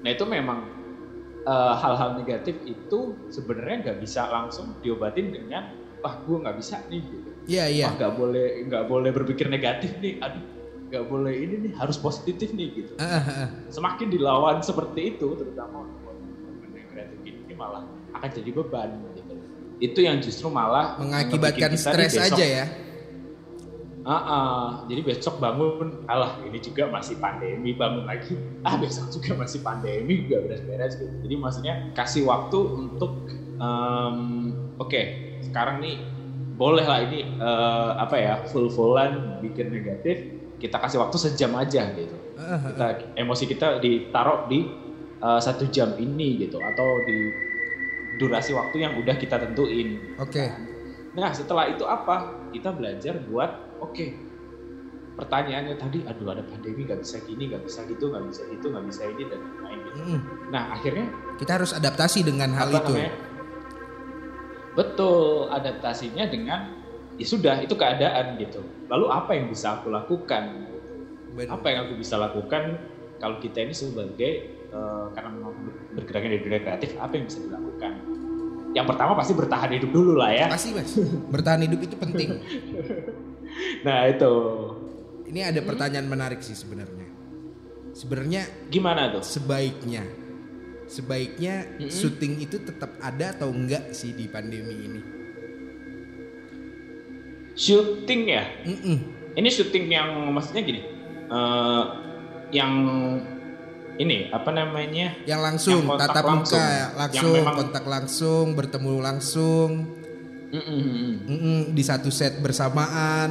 Nah itu memang uh, hal-hal negatif itu sebenarnya nggak bisa langsung diobatin dengan wah gue nggak bisa nih, gitu. Iya, iya. nggak boleh nggak boleh berpikir negatif nih, aduh nggak boleh ini nih harus positif nih gitu. Ah, ah, ah. Semakin dilawan seperti itu, terutama untuk ini malah akan jadi beban gitu. Itu yang justru malah Mengakibatkan stres aja ya. Ah, ah. jadi besok bangun, alah ini juga masih pandemi bangun lagi. Ah besok juga masih pandemi juga beres-beres gitu. Jadi maksudnya kasih waktu untuk, em, oke sekarang nih boleh lah ini eh, apa ya full-fullan bikin negatif. Kita kasih waktu sejam aja gitu. Kita emosi kita ditaruh di eh, satu jam ini gitu atau di durasi waktu yang udah kita tentuin. Oke. Nah setelah itu apa? Kita belajar buat oke. Pertanyaannya tadi, aduh ada pandemi nggak bisa gini, nggak bisa gitu, nggak bisa gitu, nggak bisa ini dan lain-lain gitu. Mm-mm. Nah akhirnya Kita harus adaptasi dengan hal itu. namanya? Betul adaptasinya dengan ya sudah itu keadaan gitu. Lalu apa yang bisa aku lakukan? Ben- Apa yang aku bisa lakukan kalau kita ini sebagai eh, karena bergeraknya di dunia kreatif, apa yang bisa dilakukan? Yang pertama pasti bertahan hidup dulu lah ya. Pasti mas. Bertahan hidup itu penting. [laughs] [laughs] Nah itu Ini ada pertanyaan menarik sih sebenarnya. Sebenarnya gimana tuh? sebaiknya, sebaiknya Mm-mm. syuting itu tetap ada atau enggak sih di pandemi ini? Shooting ya? Mm-mm. Ini syuting yang maksudnya gini, eh, yang ini apa namanya? Yang langsung, Yang tatap langsung. muka, langsung, memang- kontak langsung, bertemu langsung, Mm-mm. mm-mm, di satu set bersamaan.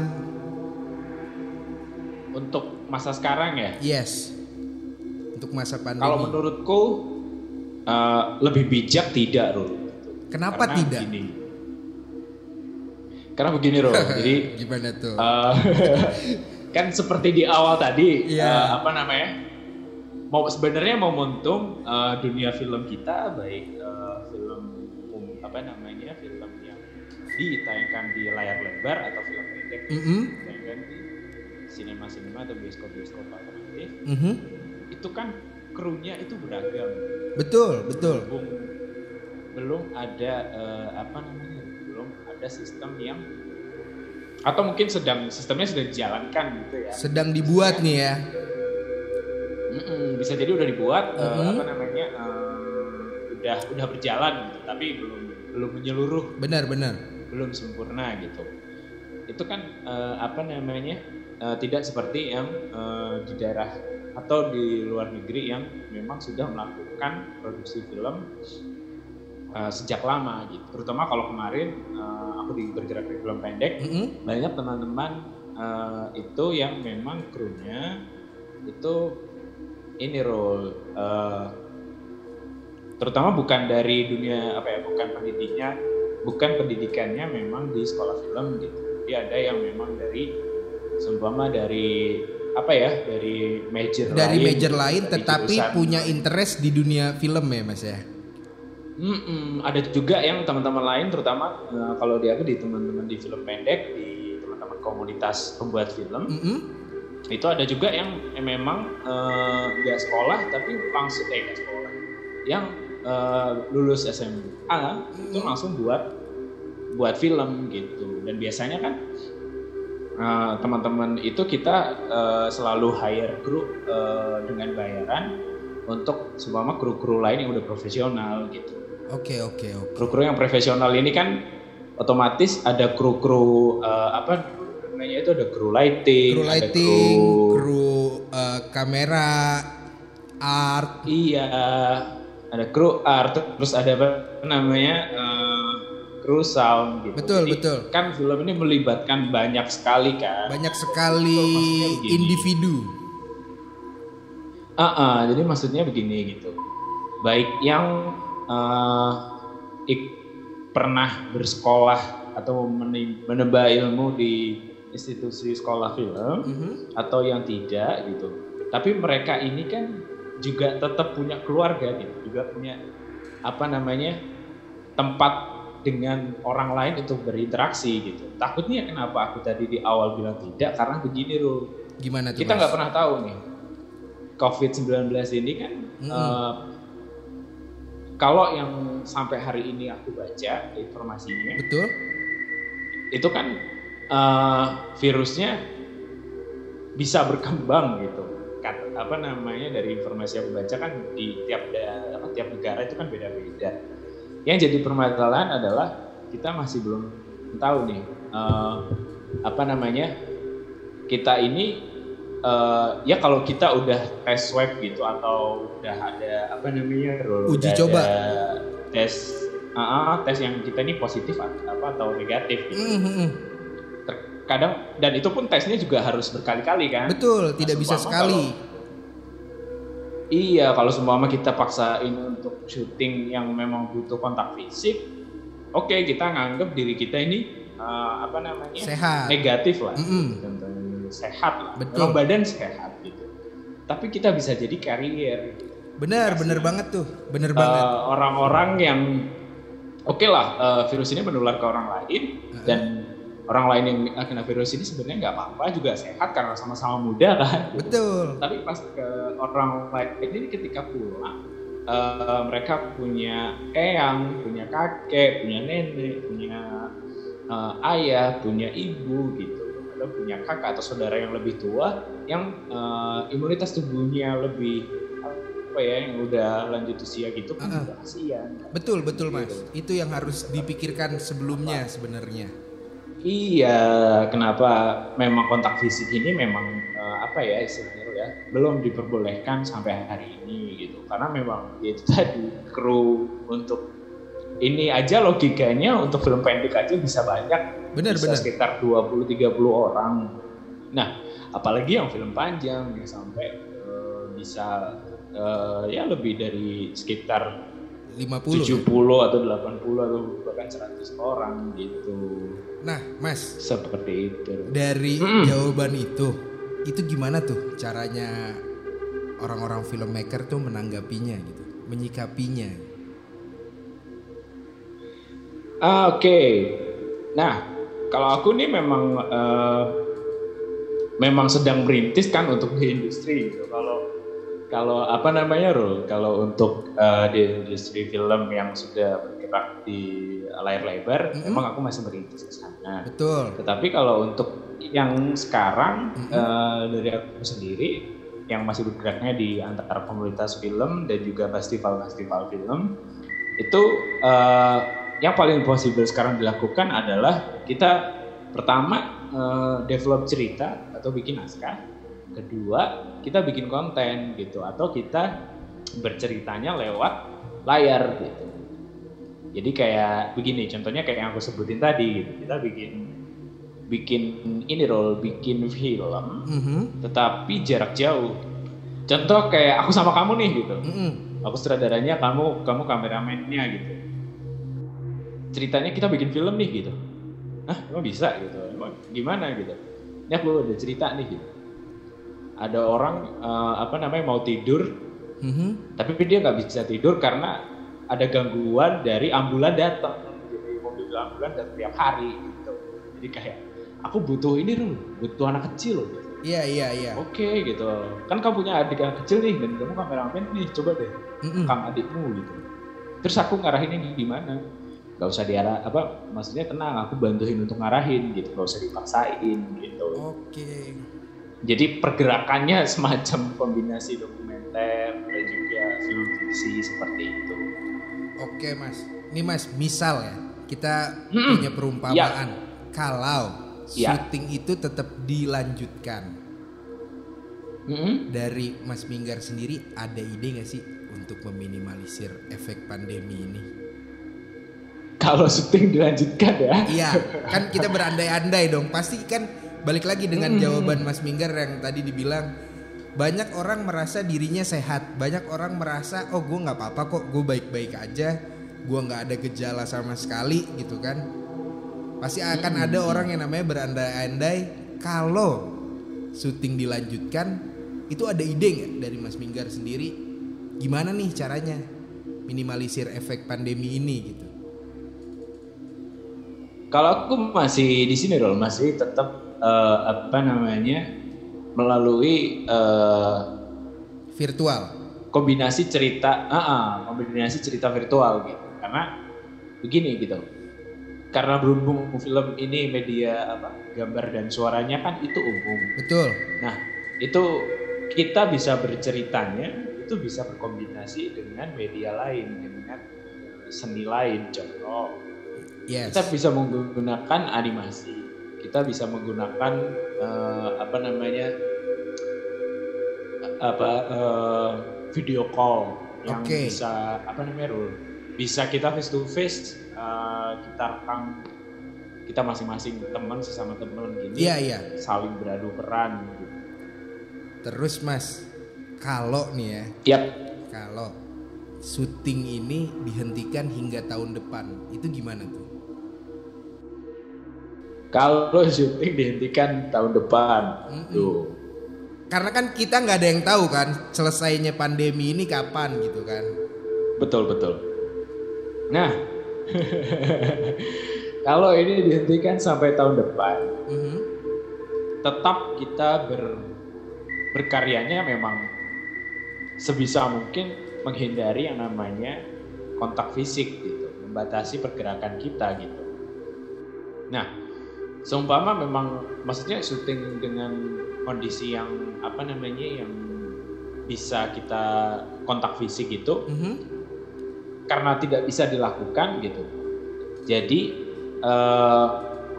Untuk masa sekarang ya, Yes. Untuk masa pandemi. kalau menurutku eh, lebih bijak tidak, Rul. Kenapa Karena tidak? Begini. Karena begini, Rul. [laughs] Jadi Gimana tuh? eh, [laughs] kan seperti di awal tadi, Iya. eh, apa namanya? Mau sebenarnya mau momentum eh, dunia film kita, baik eh, film um, apa namanya ditayangkan di layar lebar atau film pendek Mm-mm. ditayangkan di sinema-sinema atau bioskop-bioskop alternatif, Mhm. itu kan krunya itu beragam. Betul, betul. belum belum ada eh, apa namanya belum ada sistem yang atau mungkin sedang sistemnya sudah dijalankan gitu ya Sedang dibuat nih ya. Mm-mm, bisa jadi udah dibuat eh, Mhm. apa namanya eh, udah udah berjalan gitu tapi belum belum menyeluruh Benar, benar. Belum sempurna gitu. Itu kan uh, apa namanya uh, tidak seperti yang uh, di daerah atau di luar negeri yang memang sudah melakukan produksi film uh, sejak lama gitu. Terutama kalau kemarin uh, aku di bergerak di film pendek, mm -hmm. banyak teman-teman uh, itu yang memang krunya itu ini role uh, terutama bukan dari dunia apa ya bukan pendidiknya bukan pendidikannya memang di sekolah film gitu jadi ada yang memang dari seumpama dari apa ya dari major dari lain, major lain tetapi jurusan. punya interest di dunia film ya mas ya Mm-mm, ada juga yang teman-teman lain terutama uh, kalau di aku di teman-teman di film pendek di teman-teman komunitas pembuat film mm-hmm. itu ada juga yang, yang memang uh, nggak sekolah tapi langsung eh gak sekolah yang uh, lulus SMA mm-hmm. itu langsung buat buat film gitu dan biasanya kan uh, teman-teman itu kita uh, selalu hire kru uh, dengan bayaran untuk semua kru-kru lain yang udah profesional gitu Oke oke oke. Kru-kru yang profesional ini kan otomatis ada kru-kru uh, apa namanya itu ada kru lighting, kru lighting, kru, kru uh, kamera, art. Iya, ada kru art, terus ada apa namanya uh, kru sound gitu. Betul jadi, betul. Kan film ini melibatkan banyak sekali kan. Banyak sekali individu. Uh -uh, jadi maksudnya begini gitu. Baik yang uh, ik, pernah bersekolah atau menebak ilmu di institusi sekolah film mm -hmm. atau yang tidak gitu. Tapi mereka ini kan juga tetap punya keluarga gitu, juga punya apa namanya tempat dengan orang lain untuk berinteraksi gitu. Takutnya kenapa aku tadi di awal bilang tidak karena begini loh. Gimana tuh? Kita nggak pernah tahu nih. COVID-19 ini kan mm -hmm. uh, kalau yang sampai hari ini aku baca informasinya, betul, itu kan uh, virusnya bisa berkembang gitu. Kata, apa namanya dari informasi yang aku baca kan di tiap da, apa, tiap negara itu kan beda-beda. Yang jadi permasalahan adalah kita masih belum tahu nih uh, apa namanya kita ini uh, ya kalau kita udah tes swab gitu atau udah ada apa namanya uji coba tes uh, uh, tes yang kita ini positif apa atau negatif gitu. Mm -hmm. Kadang dan itu pun tesnya juga harus berkali-kali kan. Betul, tidak bisa sekali. Kalau, iya, kalau semua kita paksain untuk syuting yang memang butuh kontak fisik, oke okay, kita nganggap diri kita ini uh, apa namanya sehat negatif lah. Mm -hmm sehat lah. Betul. Memang badan sehat gitu. Tapi kita bisa jadi carrier. Benar, benar banget tuh. Benar uh, banget. Orang-orang yang oke okay lah uh, virus ini menular ke orang lain uh-huh. dan orang lain yang kena virus ini sebenarnya nggak apa-apa juga sehat karena sama-sama muda kan. Betul. Tapi pas ke orang lain ini ketika pulang uh, mereka punya eyang, punya kakek, punya nenek, punya uh, ayah, punya ibu gitu atau punya kakak atau saudara yang lebih tua yang uh, imunitas tubuhnya lebih apa ya yang udah lanjut usia gitu kan uh, kasihan. Betul betul mas. Gitu. Itu yang harus dipikirkan sebelumnya sebenarnya. Iya, kenapa memang kontak fisik ini memang uh, apa ya istilahnya ya belum diperbolehkan sampai hari ini gitu karena memang ya itu [laughs] tadi kru untuk ini aja logikanya untuk film pendek aja bisa banyak. Benar, bisa benar. sekitar 20-30 orang. Nah, apalagi yang film panjang yang sampai uh, bisa uh, ya lebih dari sekitar 50 70 ya? atau 80 atau bahkan 100 orang gitu. Nah, Mas, seperti itu. Dari hmm. jawaban itu, itu gimana tuh caranya orang-orang filmmaker tuh menanggapinya gitu, menyikapinya? Ah, Oke, okay. nah kalau aku nih memang uh, memang sedang merintis kan untuk di industri gitu. Kalau kalau apa namanya Rul? Kalau untuk uh, di industri film yang sudah bergerak di layar lebar, mm -hmm. emang aku masih merintis ke sana. Betul. Tetapi kalau untuk yang sekarang mm -hmm. uh, dari aku sendiri yang masih bergeraknya di antara komunitas film dan juga festival-festival film itu uh, yang paling possible sekarang dilakukan adalah kita pertama uh, develop cerita atau bikin naskah, kedua kita bikin konten gitu atau kita berceritanya lewat layar gitu. Jadi kayak begini, contohnya kayak yang aku sebutin tadi, gitu. kita bikin bikin ini role, bikin film, Mm -hmm. tetapi jarak jauh. Contoh kayak aku sama kamu nih gitu. Mm -mm. Aku sutradaranya, kamu kamu kameramennya gitu. Ceritanya kita bikin film nih gitu. Hah, emang bisa gitu? Emang gimana gitu? Ini aku ada cerita nih gitu. Ada orang eh, apa namanya mau tidur, Mhm. tapi dia nggak bisa tidur karena ada gangguan dari ambulan datang. Jadi mobil ambulan datang tiap hari gitu. Jadi kayak aku butuh ini dulu, butuh anak kecil loh. Gitu. Iya iya iya. Oke gitu. Kan kamu punya adik yang kecil nih dan kamu kameramen nih, coba deh Mm-mm. rekam adikmu gitu. Terus aku ngarahinnya gimana? Gak usah diarah apa maksudnya tenang aku bantuin untuk ngarahin gitu, gak usah dipaksain gitu. Oke. Jadi pergerakannya [laughs] semacam kombinasi dokumenter dan juga film fiksi seperti itu. Oke mas. Ini mas misal ya kita Mm-mm. punya perumpamaan kalau Ya. syuting itu tetap dilanjutkan Mm-mm. dari Mas Minggar sendiri ada ide gak sih untuk meminimalisir efek pandemi ini? Kalau syuting dilanjutkan ya. Iya, kan kita berandai-andai dong. Pasti kan balik lagi dengan Mm. jawaban Mas Minggar yang tadi dibilang banyak orang merasa dirinya sehat, banyak orang merasa oh gue nggak apa-apa kok, gue baik-baik aja, gue nggak ada gejala sama sekali gitu kan. Pasti akan ada orang yang namanya berandai-andai kalau syuting dilanjutkan itu ada ide nggak dari Mas Minggar sendiri? Gimana nih caranya minimalisir efek pandemi ini gitu. Kalau aku masih di sini loh, masih tetap eh, apa namanya melalui eh, Virtual. kombinasi cerita, ah, ah, kombinasi cerita virtual gitu. Karena begini gitu, karena berhubung film ini media apa gambar dan suaranya kan itu umum. Betul. Nah itu kita bisa berceritanya itu bisa berkombinasi dengan media lain dengan seni lain contoh Yes. kita bisa menggunakan animasi kita bisa menggunakan eh, apa namanya apa eh, video call yang Oke. bisa apa namanya Rul? bisa kita face to face eh, kita rekam kita masing-masing teman sesama teman gini Iya iya. saling beradu peran gitu. Terus Mas, kalau nih ya, Yap. kalau syuting ini dihentikan hingga tahun depan, itu gimana tuh? Kalau syuting dihentikan tahun depan, Mm-mm. tuh. Karena kan kita nggak ada yang tahu kan selesainya pandemi ini kapan gitu kan. Betul betul. Nah, [laughs] kalau ini dihentikan sampai tahun depan, Mhm. tetap kita ber berkaryanya memang sebisa mungkin menghindari yang namanya kontak fisik gitu, membatasi pergerakan kita gitu. Nah, seumpama memang maksudnya syuting dengan kondisi yang apa namanya yang bisa kita kontak fisik itu Mhm. karena tidak bisa dilakukan gitu. Jadi eh,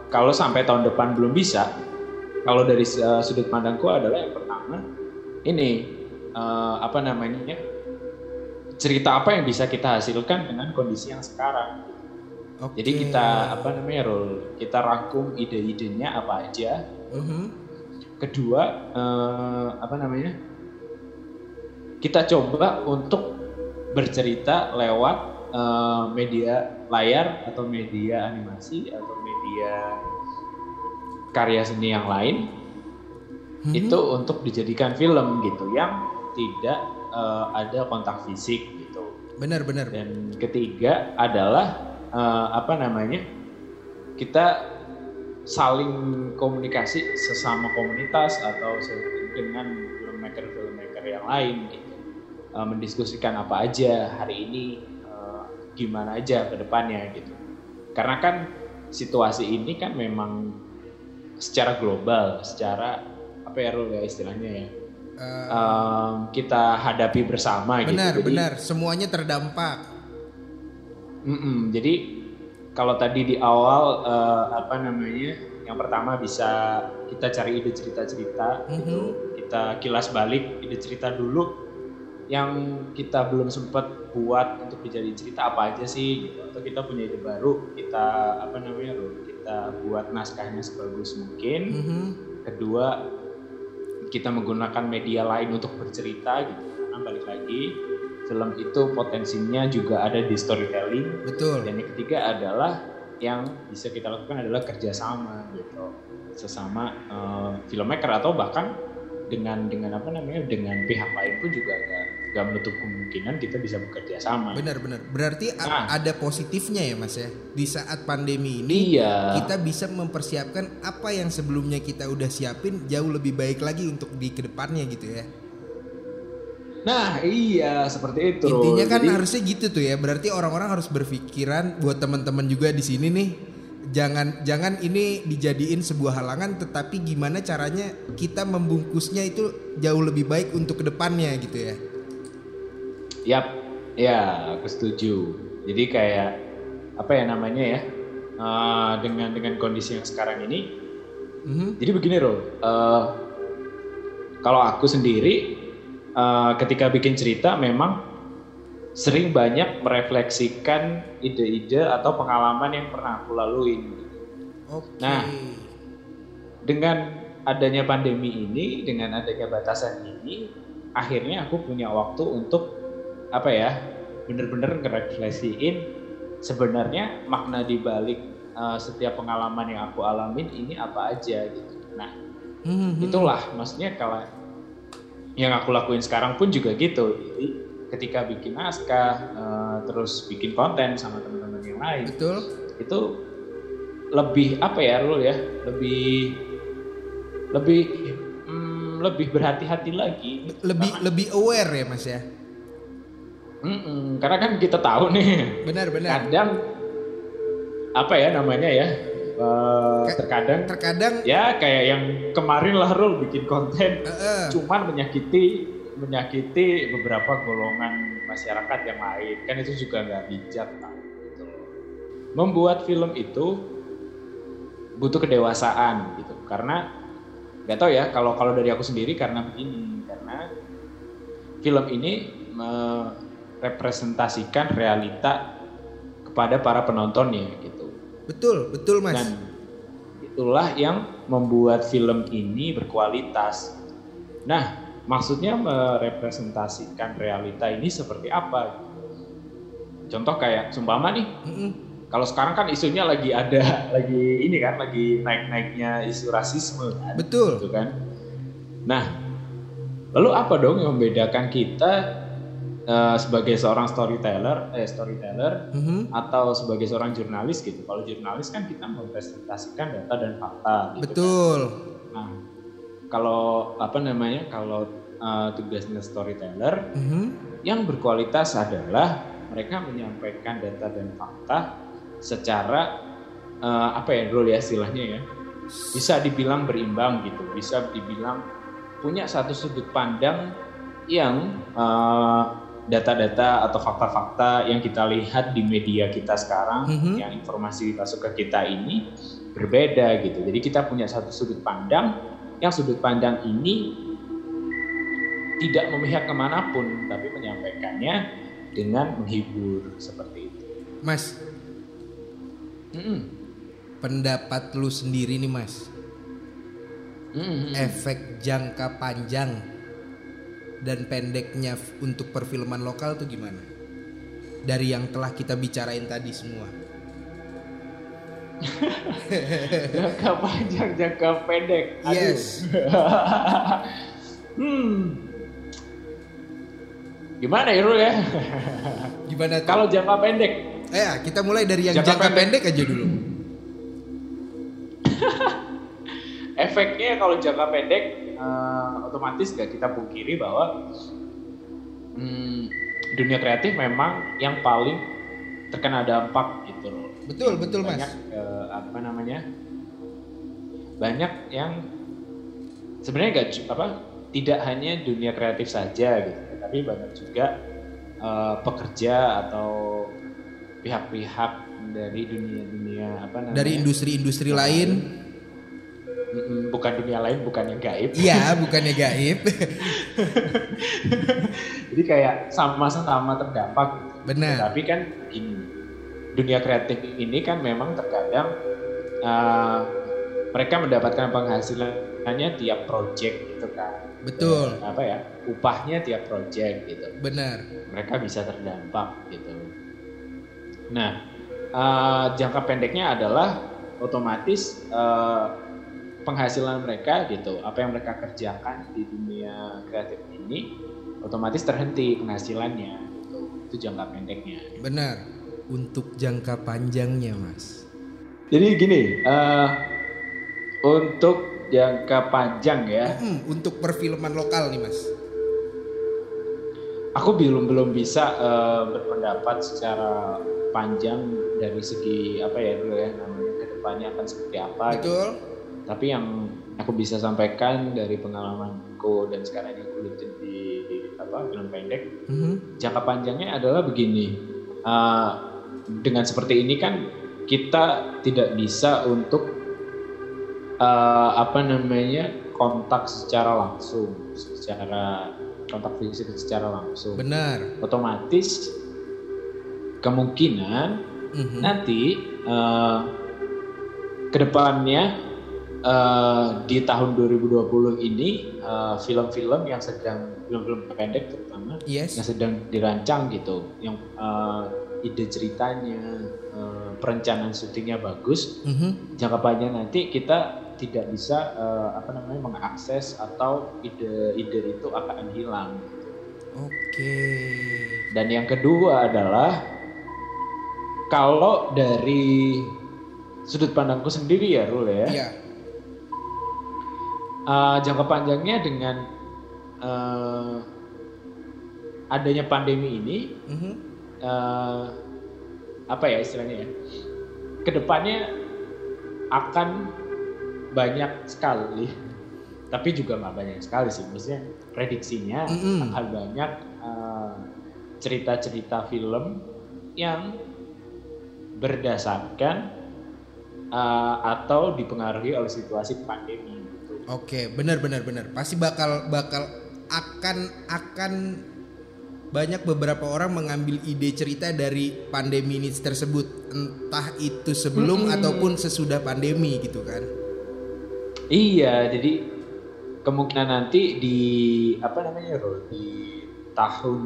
kalau sampai tahun depan belum bisa, kalau dari eh, sudut pandangku adalah yang pertama ini eh, apa namanya cerita apa yang bisa kita hasilkan dengan kondisi yang sekarang. Oke. Jadi kita apa namanya Rul, kita rangkum ide-idenya apa aja. Mhm. Kedua eh, apa namanya kita coba untuk bercerita lewat eh, media layar atau media animasi atau media karya seni yang lain Mhm. itu untuk dijadikan film gitu yang tidak eh, ada kontak fisik gitu Benar benar. dan ketiga adalah eh, apa namanya kita saling komunikasi sesama komunitas atau dengan filmmaker filmmaker yang lain gitu. Eh, mendiskusikan apa aja hari ini eh, gimana aja ke depannya gitu. Karena kan situasi ini kan memang secara global secara apa ya Rul, ya istilahnya ya? Em, kita hadapi bersama benar gitu Jadi, benar. Semuanya terdampak. Mm-mm, jadi kalau tadi di awal uh, apa namanya yang pertama bisa kita cari ide cerita-cerita Mhm. gitu kita kilas balik ide cerita dulu yang kita belum sempat buat untuk dijadiin cerita apa aja sih gitu. Atau kita punya ide baru kita apa namanya Ro, kita buat naskahnya sebagus mungkin. Mhm. kedua kita menggunakan media lain untuk bercerita gitu. Karena balik lagi film itu potensinya juga ada di storytelling Betul. dan yang ketiga adalah yang bisa kita lakukan adalah kerjasama gitu sesama eh, filmmaker atau bahkan dengan dengan apa namanya dengan pihak lain pun juga gak, gak menutup kemungkinan kita bisa bekerja sama. Benar-benar. Berarti Nah. ada positifnya ya Mas ya. Di saat pandemi ini Iya. kita bisa mempersiapkan apa yang sebelumnya kita udah siapin jauh lebih baik lagi untuk di ke depannya gitu ya. Nah iya seperti itu. Intinya kan Jadi- harusnya gitu tuh ya. Berarti orang-orang harus berpikiran buat teman-teman juga di sini nih. Jangan jangan ini dijadiin sebuah halangan tetapi gimana caranya kita membungkusnya itu jauh lebih baik untuk ke depannya gitu ya. Yap, ya aku setuju. Jadi kayak apa ya namanya ya eh, dengan dengan kondisi yang sekarang ini. Mhm. Jadi begini loh, eh, kalau aku sendiri eh, ketika bikin cerita memang sering banyak merefleksikan ide-ide atau pengalaman yang pernah aku laluin. Oke. Nah. Dengan adanya pandemi ini, dengan adanya batasan ini, akhirnya aku punya waktu untuk apa ya, bener-bener ngerefleksiin sebenarnya makna di balik eh, setiap pengalaman yang aku alamin ini apa aja gitu. Nah, Mhm. itulah maksudnya kalau yang aku lakuin sekarang pun juga gitu. Jadi ketika bikin naskah, eh, terus bikin konten sama teman-teman yang lain, Betul. itu lebih apa ya Rul ya lebih lebih mm, lebih berhati-hati lagi Lebih lebih aware ya Mas ya. Mm-mm, karena kan kita tahu nih Benar-benar. kadang apa ya namanya ya eh, Ka- terkadang Terkadang ya kayak yang kemarin lah Rul bikin konten. Eh, eh, cuman menyakiti menyakiti beberapa golongan masyarakat yang lain. Kan itu juga nggak bijak kan gitu. Membuat film itu butuh kedewasaan gitu. Karena nggak tahu ya kalau kalau dari aku sendiri karena begini karena film ini merepresentasikan realita kepada para penontonnya gitu betul, betul Mas. dan itulah yang membuat film ini berkualitas. Nah, maksudnya merepresentasikan realita ini seperti apa? Contoh kayak Sumpama nih, Mhm. kalau sekarang kan isunya lagi ada, [laughs] lagi ini kan, lagi naik-naiknya isu rasisme kan, Betul. gitu kan. Nah, lalu apa dong yang membedakan kita eh, sebagai seorang storyteller, eh storyteller Mhm. atau sebagai seorang jurnalis gitu. Kalau jurnalis kan kita mempresentasikan data dan fakta gitu. Betul. Nah, kalau apa namanya? Kalau uh, tugasnya storyteller Mhm. yang berkualitas adalah mereka menyampaikan data dan fakta secara uh, apa ya dulu ya istilahnya ya. Bisa dibilang berimbang gitu, bisa dibilang punya satu sudut pandang yang uh, data-data atau fakta-fakta yang kita lihat di media kita sekarang, Mhm. yang informasi masuk ke kita ini berbeda gitu. Jadi kita punya satu sudut pandang, yang sudut pandang ini tidak memihak ke mana pun, tapi menyampaikannya dengan menghibur seperti itu. Mas, Mm-mm. pendapat lu sendiri nih Mas. Mm-mm. Efek jangka panjang dan pendeknya untuk perfilman lokal tuh gimana? Dari yang telah kita bicarain tadi semua. jangka panjang, jangka pendek. Aduh. Yes. [laughs] hmm. Gimana ya Rul ya? Gimana tuh? Kalau jangka pendek, Eh, kita mulai dari yang Jangka jangka, pendek. pendek. aja dulu. [laughs] efeknya kalau jangka pendek eh, otomatis gak kita pungkiri bahwa hmm, dunia kreatif memang yang paling terkena dampak gitu loh. Betul, betul Mas. banyak eh, apa namanya banyak yang sebenarnya gak apa tidak hanya dunia kreatif saja gitu tapi banyak juga eh, pekerja atau pihak-pihak dari dunia-dunia apa namanya? Dari industri-industri lain. Bukan dunia lain, bukan yang gaib. Iya, bukannya gaib. [laughs] Jadi kayak sama-sama terdampak. gitu. Benar. Tapi kan ini dunia kreatif ini kan memang terkadang uh, mereka mendapatkan penghasilannya tiap project gitu kan. Betul. Dan apa ya? Upahnya tiap project gitu. Benar. Mereka bisa terdampak gitu. Nah, uh, jangka pendeknya adalah otomatis uh, penghasilan mereka gitu, apa yang mereka kerjakan di dunia kreatif ini otomatis terhenti penghasilannya. Gitu. Itu jangka pendeknya. Benar. Untuk jangka panjangnya, Mas. Jadi gini, uh, untuk jangka panjang ya, Mm, untuk perfilman lokal nih, Mas. aku belum belum bisa uh, berpendapat secara panjang dari segi apa ya dulu ya namanya ke depannya akan seperti apa. gitu. Tapi yang aku bisa sampaikan dari pengalamanku dan sekarang yang kuliah di, di apa film pendek, Mhm. jangka panjangnya adalah begini. Uh, dengan seperti ini kan kita tidak bisa untuk uh, apa namanya kontak secara langsung, secara kontak fisik secara langsung. Benar. Otomatis kemungkinan Mhm. nanti uh, ke depannya uh, di tahun 2020 ini uh, film-film yang sedang film-film pendek terutama Yes. yang sedang dirancang gitu, yang uh, ide ceritanya, uh, perencanaan syutingnya bagus, Mhm. jangka panjang nanti kita tidak bisa uh, apa namanya mengakses atau ide-ide itu akan hilang. Oke. Dan yang kedua adalah kalau dari sudut pandangku sendiri ya Rul ya, Iya. Uh, jangka panjangnya dengan uh, adanya pandemi ini, Mhm. uh, apa ya istilahnya ya, ke depannya akan banyak sekali, tapi juga nggak banyak sekali sih, maksudnya prediksinya Mm-mm. akan banyak uh, cerita-cerita film yang berdasarkan uh, atau dipengaruhi oleh situasi pandemi. Oke, benar benar benar. Pasti bakal bakal akan akan banyak beberapa orang mengambil ide cerita dari pandemi ini tersebut, entah itu sebelum ataupun sesudah pandemi gitu kan. Iya, jadi kemungkinan nanti di apa namanya di tahun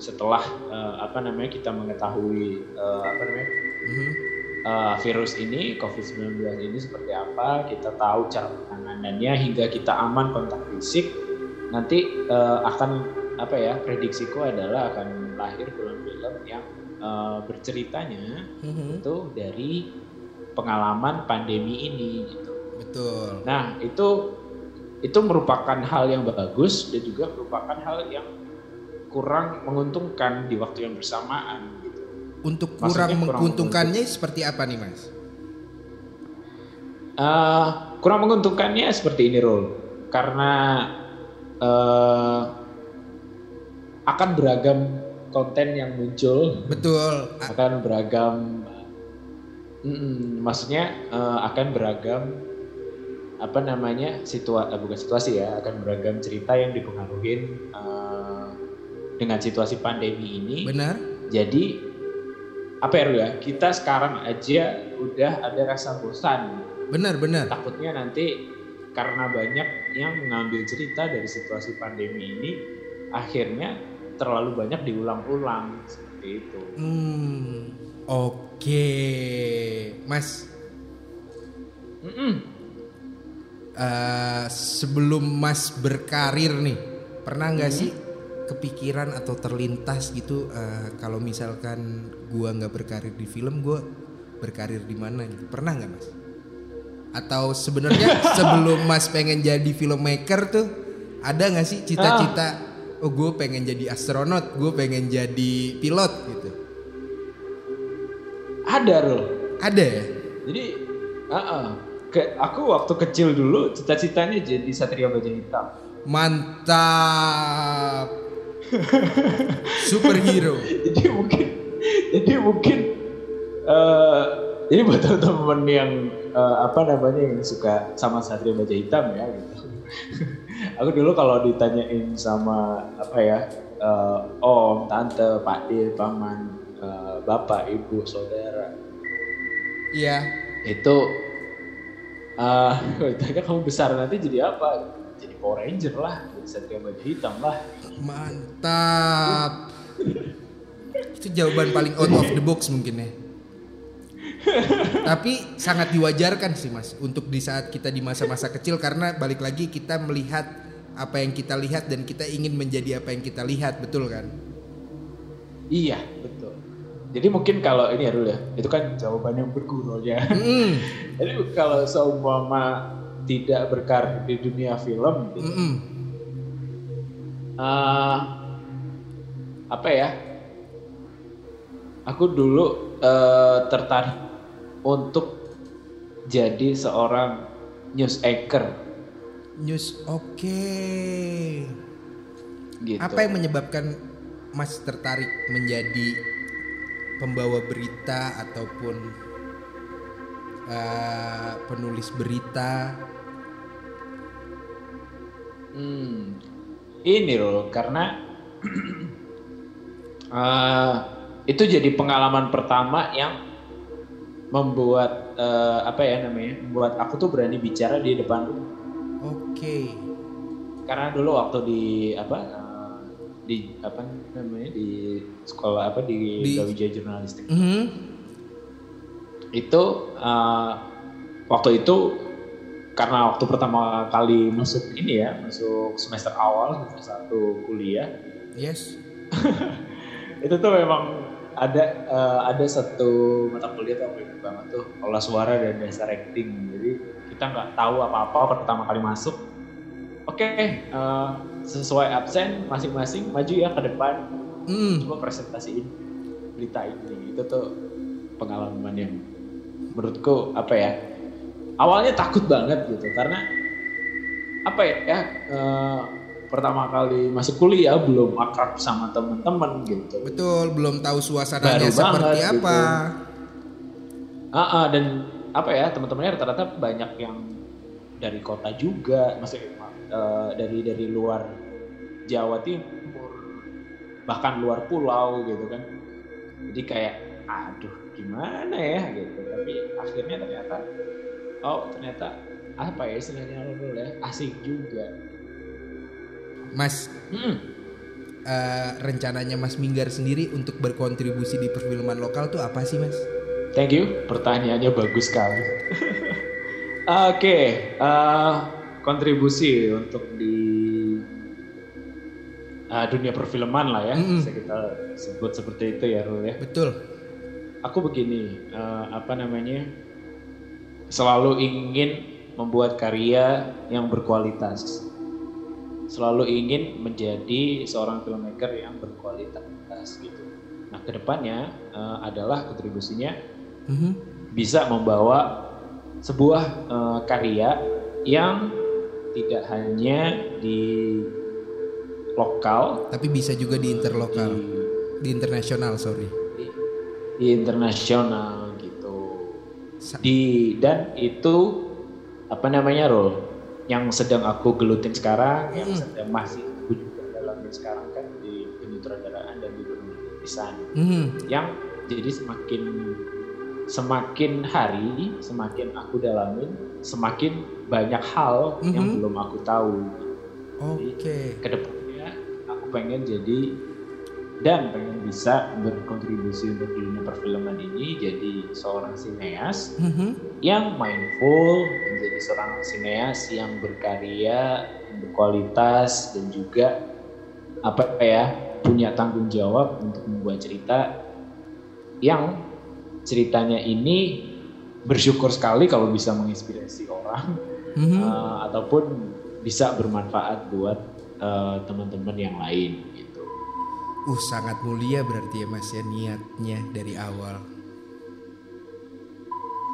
setelah eh, apa namanya kita mengetahui eh, apa namanya Mhm. eh, virus ini COVID-19 ini seperti apa, kita tahu cara penanganannya hingga kita aman kontak fisik, nanti eh, akan apa ya prediksiku adalah akan lahir film-film yang eh, berceritanya Mhm. itu dari pengalaman pandemi ini gitu. Betul. Nah, itu itu merupakan hal yang bagus dan juga merupakan hal yang kurang menguntungkan di waktu yang bersamaan gitu. Untuk Maksudnya kurang kurang menguntungkannya seperti apa nih, Mas? Eh, kurang menguntungkannya seperti ini, Rul. Karena eh, akan beragam konten yang muncul, Betul. Akan beragam Mm-mm, maksudnya eh, akan beragam apa namanya situasi bukan situasi ya akan beragam cerita yang dipengaruhi eh, dengan situasi pandemi ini Benar? jadi apa ya ya kita sekarang aja udah ada rasa bosan Benar, benar. takutnya nanti karena banyak yang mengambil cerita dari situasi pandemi ini akhirnya terlalu banyak diulang-ulang seperti itu Hmm. Oke. Mas, Mm-mm. eh, sebelum Mas berkarir nih, pernah nggak sih kepikiran atau terlintas gitu eh, kalau misalkan gua nggak berkarir di film, gua berkarir di mana gitu? Pernah nggak Mas? Atau sebenarnya [laughs] sebelum Mas pengen jadi filmmaker tuh ada nggak sih cita-cita? Oh, gue pengen jadi astronot, gue pengen jadi pilot gitu. ada loh Ada ya? Jadi, uh-uh. ke aku waktu kecil dulu cita-citanya jadi satria baja hitam. Mantap. [laughs] Superhero. [laughs] jadi mungkin, jadi mungkin uh, jadi buat teman-teman yang uh, apa namanya yang suka sama Satria Baja Hitam ya gitu. [laughs] aku dulu kalau ditanyain sama apa ya uh, om, tante, pak de, paman, uh, bapak, ibu, saudara. Iya. Itu [laughs] uh, kamu besar nanti jadi apa? Jadi Power Ranger lah, jadi Satria Baja Hitam lah. Mantap. Itu jawaban paling out of the box mungkin ya. Tapi sangat diwajarkan sih mas untuk di saat kita di masa-masa kecil karena balik lagi kita melihat apa yang kita lihat dan kita ingin menjadi apa yang kita lihat betul kan? Iya betul. Jadi mungkin kalau ini ya dulu ya itu kan jawaban yang bergurau ya. Mm. [laughs] Jadi kalau seumpama tidak berkarir di dunia film, gitu, mm -mm. Uh, apa ya? Aku dulu uh, tertarik untuk jadi seorang news anchor. News oke. Okay. Gitu. Apa yang menyebabkan Mas tertarik menjadi pembawa berita ataupun uh, penulis berita? Hmm, ini loh karena uh, [clears throat] itu jadi pengalaman pertama yang membuat uh, apa ya namanya membuat aku tuh berani bicara di depan Oke. Okay. Karena dulu waktu di apa uh, di apa namanya di sekolah apa di, di... Gawijaya Jurnalistik mm -hmm. itu uh, waktu itu karena waktu pertama kali masuk ini ya masuk semester awal semester satu kuliah yes [laughs] itu tuh memang ada uh, ada satu mata kuliah tuh aku banget tuh olah suara dan dasar acting jadi kita nggak tahu apa-apa pertama kali masuk. Oke okay, uh, eh, sesuai absen masing-masing maju ya ke depan. Hmm. coba presentasiin berita ini. Itu tuh pengalaman yang menurutku apa ya awalnya takut banget gitu. Karena apa ya uh, pertama kali masuk kuliah belum akrab sama teman-teman gitu. Betul, belum tahu suasananya Baru seperti banget, apa. Gitu. Ah, ah, dan apa ya teman-temannya rata-rata banyak yang dari kota juga, maksudnya uh, dari dari luar Jawa Timur, bahkan luar pulau gitu kan. Jadi kayak aduh gimana ya gitu. Tapi akhirnya ternyata oh ternyata apa ya istilahnya ya asik juga Mas, hmm. uh, rencananya Mas Minggar sendiri untuk berkontribusi di perfilman lokal tuh apa sih Mas? Thank you, pertanyaannya bagus sekali. [laughs] Oke, okay, uh, eh, kontribusi untuk di uh, dunia perfilman lah ya, mm bisa kita sebut seperti itu ya Rul ya. Betul. Aku begini, uh, apa namanya, selalu ingin membuat karya yang berkualitas selalu ingin menjadi seorang filmmaker yang berkualitas gitu. Nah ke depannya uh, adalah kontribusinya mm-hmm. bisa membawa sebuah uh, karya yang tidak hanya di lokal, tapi bisa juga di interlokal, di, di internasional sorry, di, di internasional gitu. Di dan itu apa namanya role yang sedang aku gelutin sekarang, hmm. yang sedang masih aku juga dalamin sekarang kan di penyutradaraan dan di penulisan. Hmm. Yang jadi semakin semakin hari, semakin aku dalamin, semakin banyak hal hmm. yang belum aku tahu. Oke. Okay. Ke depannya aku pengen jadi dan pengen bisa berkontribusi untuk dunia perfilman ini jadi seorang sineas mm-hmm. yang mindful menjadi seorang sineas yang berkarya berkualitas dan juga apa ya punya tanggung jawab untuk membuat cerita yang ceritanya ini bersyukur sekali kalau bisa menginspirasi orang mm-hmm. uh, ataupun bisa bermanfaat buat uh, teman-teman yang lain Uh sangat mulia berarti ya mas ya niatnya dari awal.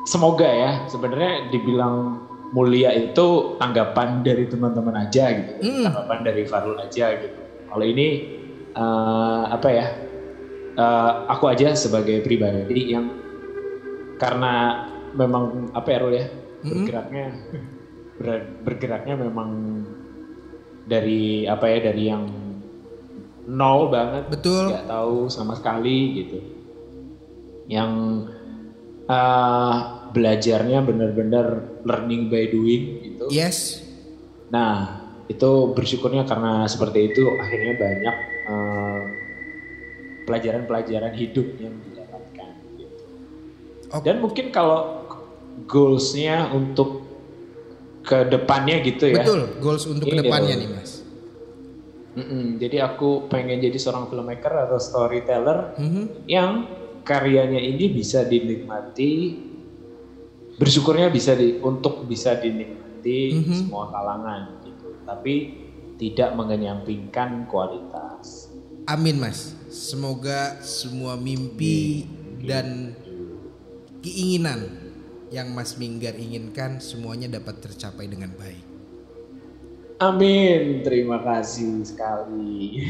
Semoga ya sebenarnya dibilang mulia itu tanggapan dari teman-teman aja gitu, mm. tanggapan dari Farul aja gitu. Kalau ini uh, apa ya? Uh, aku aja sebagai pribadi yang karena memang apa ya Rul ya bergeraknya [laughs] ber- bergeraknya memang dari apa ya dari yang nol banget Betul. nggak tahu sama sekali gitu yang eh, belajarnya benar-benar learning by doing gitu Yes. Nah, itu bersyukurnya karena seperti itu akhirnya banyak eh, pelajaran-pelajaran hidup yang didapatkan. Gitu. Oke. Dan mungkin kalau goalsnya untuk ke depannya gitu ya. Betul, goals untuk Ini ke depannya loh. nih mas. Mm-mm, jadi aku pengen jadi seorang filmmaker atau storyteller Mhm. yang karyanya ini bisa dinikmati, bersyukurnya bisa di, untuk bisa dinikmati Mhm. semua kalangan gitu. Tapi tidak mengenyampingkan kualitas. Amin mas. Semoga semua mimpi dan keinginan yang Mas Minggar inginkan semuanya dapat tercapai dengan baik. Amin, terima kasih sekali.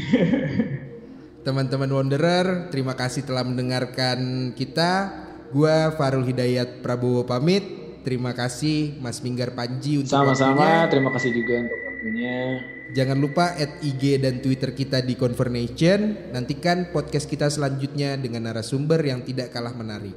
[laughs] Teman-teman Wanderer, terima kasih telah mendengarkan kita. Gua Farul Hidayat Prabowo pamit. Terima kasih Mas Minggar Panji untuk Sama-sama, terima kasih juga untuk waktunya. Jangan lupa add IG dan Twitter kita di Conversation. Nantikan podcast kita selanjutnya dengan narasumber yang tidak kalah menarik.